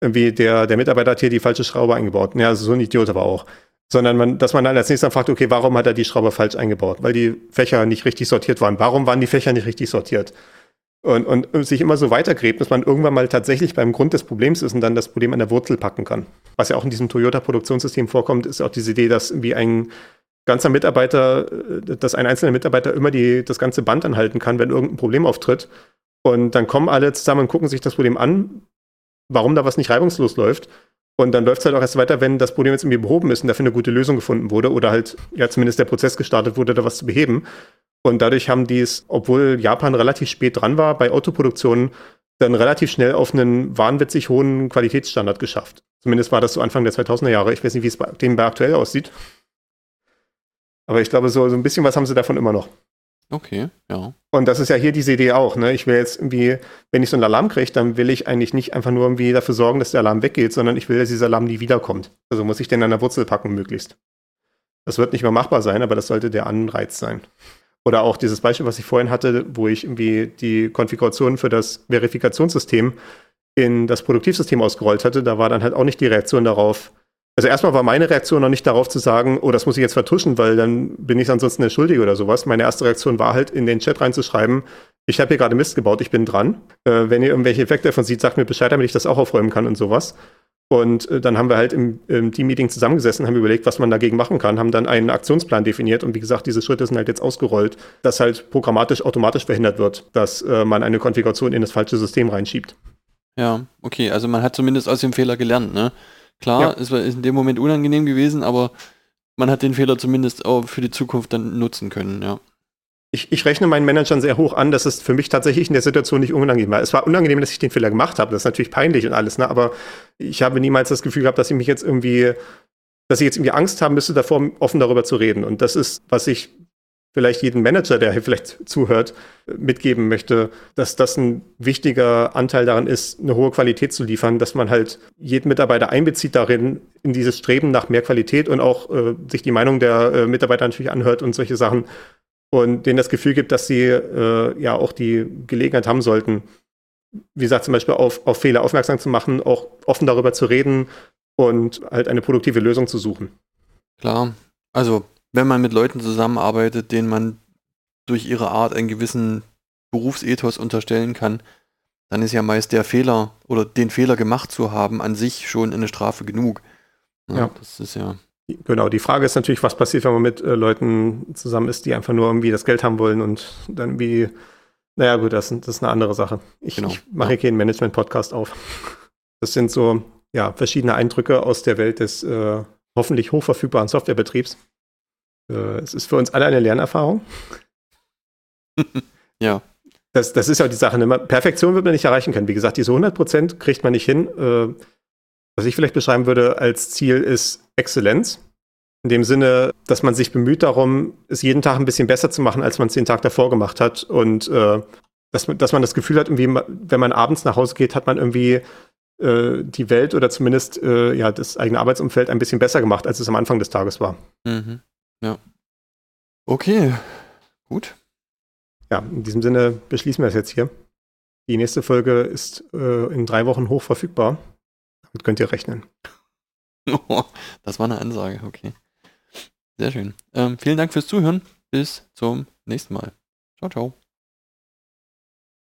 Irgendwie der, der Mitarbeiter hat hier die falsche Schraube eingebaut. Ja, also so ein Idiot aber auch sondern man, dass man dann als nächstes dann fragt, okay, warum hat er die Schraube falsch eingebaut? Weil die Fächer nicht richtig sortiert waren. Warum waren die Fächer nicht richtig sortiert? Und, und, sich immer so weitergräbt, dass man irgendwann mal tatsächlich beim Grund des Problems ist und dann das Problem an der Wurzel packen kann. Was ja auch in diesem Toyota-Produktionssystem vorkommt, ist auch diese Idee, dass wie ein ganzer Mitarbeiter, äh, dass ein einzelner Mitarbeiter immer die, das ganze Band anhalten kann, wenn irgendein Problem auftritt. Und dann kommen alle zusammen und gucken sich das Problem an, warum da was nicht reibungslos läuft. Und dann läuft es halt auch erst weiter, wenn das Problem jetzt irgendwie behoben ist und dafür eine gute Lösung gefunden wurde oder halt ja zumindest der Prozess gestartet wurde, da was zu beheben. Und dadurch haben die es, obwohl Japan relativ spät dran war bei Autoproduktionen, dann relativ schnell auf einen wahnwitzig hohen Qualitätsstandard geschafft. Zumindest war das so Anfang der 2000er Jahre. Ich weiß nicht, wie es bei denen bei aktuell aussieht. Aber ich glaube, so, so ein bisschen was haben sie davon immer noch. Okay, ja. Und das ist ja hier diese Idee auch. Ne? Ich will jetzt irgendwie, wenn ich so einen Alarm kriege, dann will ich eigentlich nicht einfach nur irgendwie dafür sorgen, dass der Alarm weggeht, sondern ich will, dass dieser Alarm nie wiederkommt. Also muss ich den an der Wurzel packen, möglichst. Das wird nicht mehr machbar sein, aber das sollte der Anreiz sein. Oder auch dieses Beispiel, was ich vorhin hatte, wo ich irgendwie die Konfiguration für das Verifikationssystem in das Produktivsystem ausgerollt hatte, da war dann halt auch nicht die Reaktion darauf, also erstmal war meine Reaktion noch nicht darauf zu sagen, oh, das muss ich jetzt vertuschen, weil dann bin ich ansonsten der Schuldige oder sowas. Meine erste Reaktion war halt, in den Chat reinzuschreiben, ich habe hier gerade Mist gebaut, ich bin dran. Äh, wenn ihr irgendwelche Effekte davon seht, sagt mir Bescheid, damit ich das auch aufräumen kann und sowas. Und äh, dann haben wir halt im, im Team-Meeting zusammengesessen, haben überlegt, was man dagegen machen kann, haben dann einen Aktionsplan definiert und wie gesagt, diese Schritte sind halt jetzt ausgerollt, dass halt programmatisch automatisch verhindert wird, dass äh, man eine Konfiguration in das falsche System reinschiebt. Ja, okay, also man hat zumindest aus dem Fehler gelernt, ne? Klar, ja. es war in dem Moment unangenehm gewesen, aber man hat den Fehler zumindest auch für die Zukunft dann nutzen können, ja. Ich, ich, rechne meinen Managern sehr hoch an, dass es für mich tatsächlich in der Situation nicht unangenehm war. Es war unangenehm, dass ich den Fehler gemacht habe. Das ist natürlich peinlich und alles, ne? aber ich habe niemals das Gefühl gehabt, dass ich mich jetzt irgendwie, dass ich jetzt irgendwie Angst haben müsste, davor offen darüber zu reden. Und das ist, was ich vielleicht jeden Manager, der hier vielleicht zuhört, mitgeben möchte, dass das ein wichtiger Anteil daran ist, eine hohe Qualität zu liefern, dass man halt jeden Mitarbeiter einbezieht darin, in dieses Streben nach mehr Qualität und auch äh, sich die Meinung der äh, Mitarbeiter natürlich anhört und solche Sachen und denen das Gefühl gibt, dass sie äh, ja auch die Gelegenheit haben sollten, wie gesagt, zum Beispiel auf, auf Fehler aufmerksam zu machen, auch offen darüber zu reden und halt eine produktive Lösung zu suchen. Klar, also wenn man mit Leuten zusammenarbeitet, denen man durch ihre Art einen gewissen Berufsethos unterstellen kann, dann ist ja meist der Fehler oder den Fehler gemacht zu haben an sich schon eine Strafe genug. Ja, Ja. Das ist ja. Genau, die Frage ist natürlich, was passiert, wenn man mit äh, Leuten zusammen ist, die einfach nur irgendwie das Geld haben wollen und dann irgendwie, naja gut, das, das ist eine andere Sache. Ich, Genau, ich mache hier keinen Management-Podcast auf. Das sind so, ja, verschiedene Eindrücke aus der Welt des äh, hoffentlich hochverfügbaren Softwarebetriebs. Äh, es ist für uns alle eine Lernerfahrung. [LAUGHS] Ja. Das, das ist ja die Sache. Ne? Perfektion wird man nicht erreichen können. Wie gesagt, diese 100% kriegt man nicht hin. Äh, was ich vielleicht beschreiben würde als Ziel ist Exzellenz. In dem Sinne, dass man sich bemüht darum, es jeden Tag ein bisschen besser zu machen, als man es den Tag davor gemacht hat. Und äh, dass, man- dass man das Gefühl hat, irgendwie, wenn man abends nach Hause geht, hat man irgendwie äh, die Welt oder zumindest äh, ja, das eigene Arbeitsumfeld ein bisschen besser gemacht, als es am Anfang des Tages war. Mhm. Ja. Okay. Gut. Ja, in diesem Sinne beschließen wir es jetzt hier. Die nächste Folge ist äh, in drei Wochen hoch verfügbar. Damit könnt ihr rechnen. [LAUGHS] Das war eine Ansage, okay. Sehr schön. Ähm, vielen Dank fürs Zuhören. Bis zum nächsten Mal. Ciao, ciao.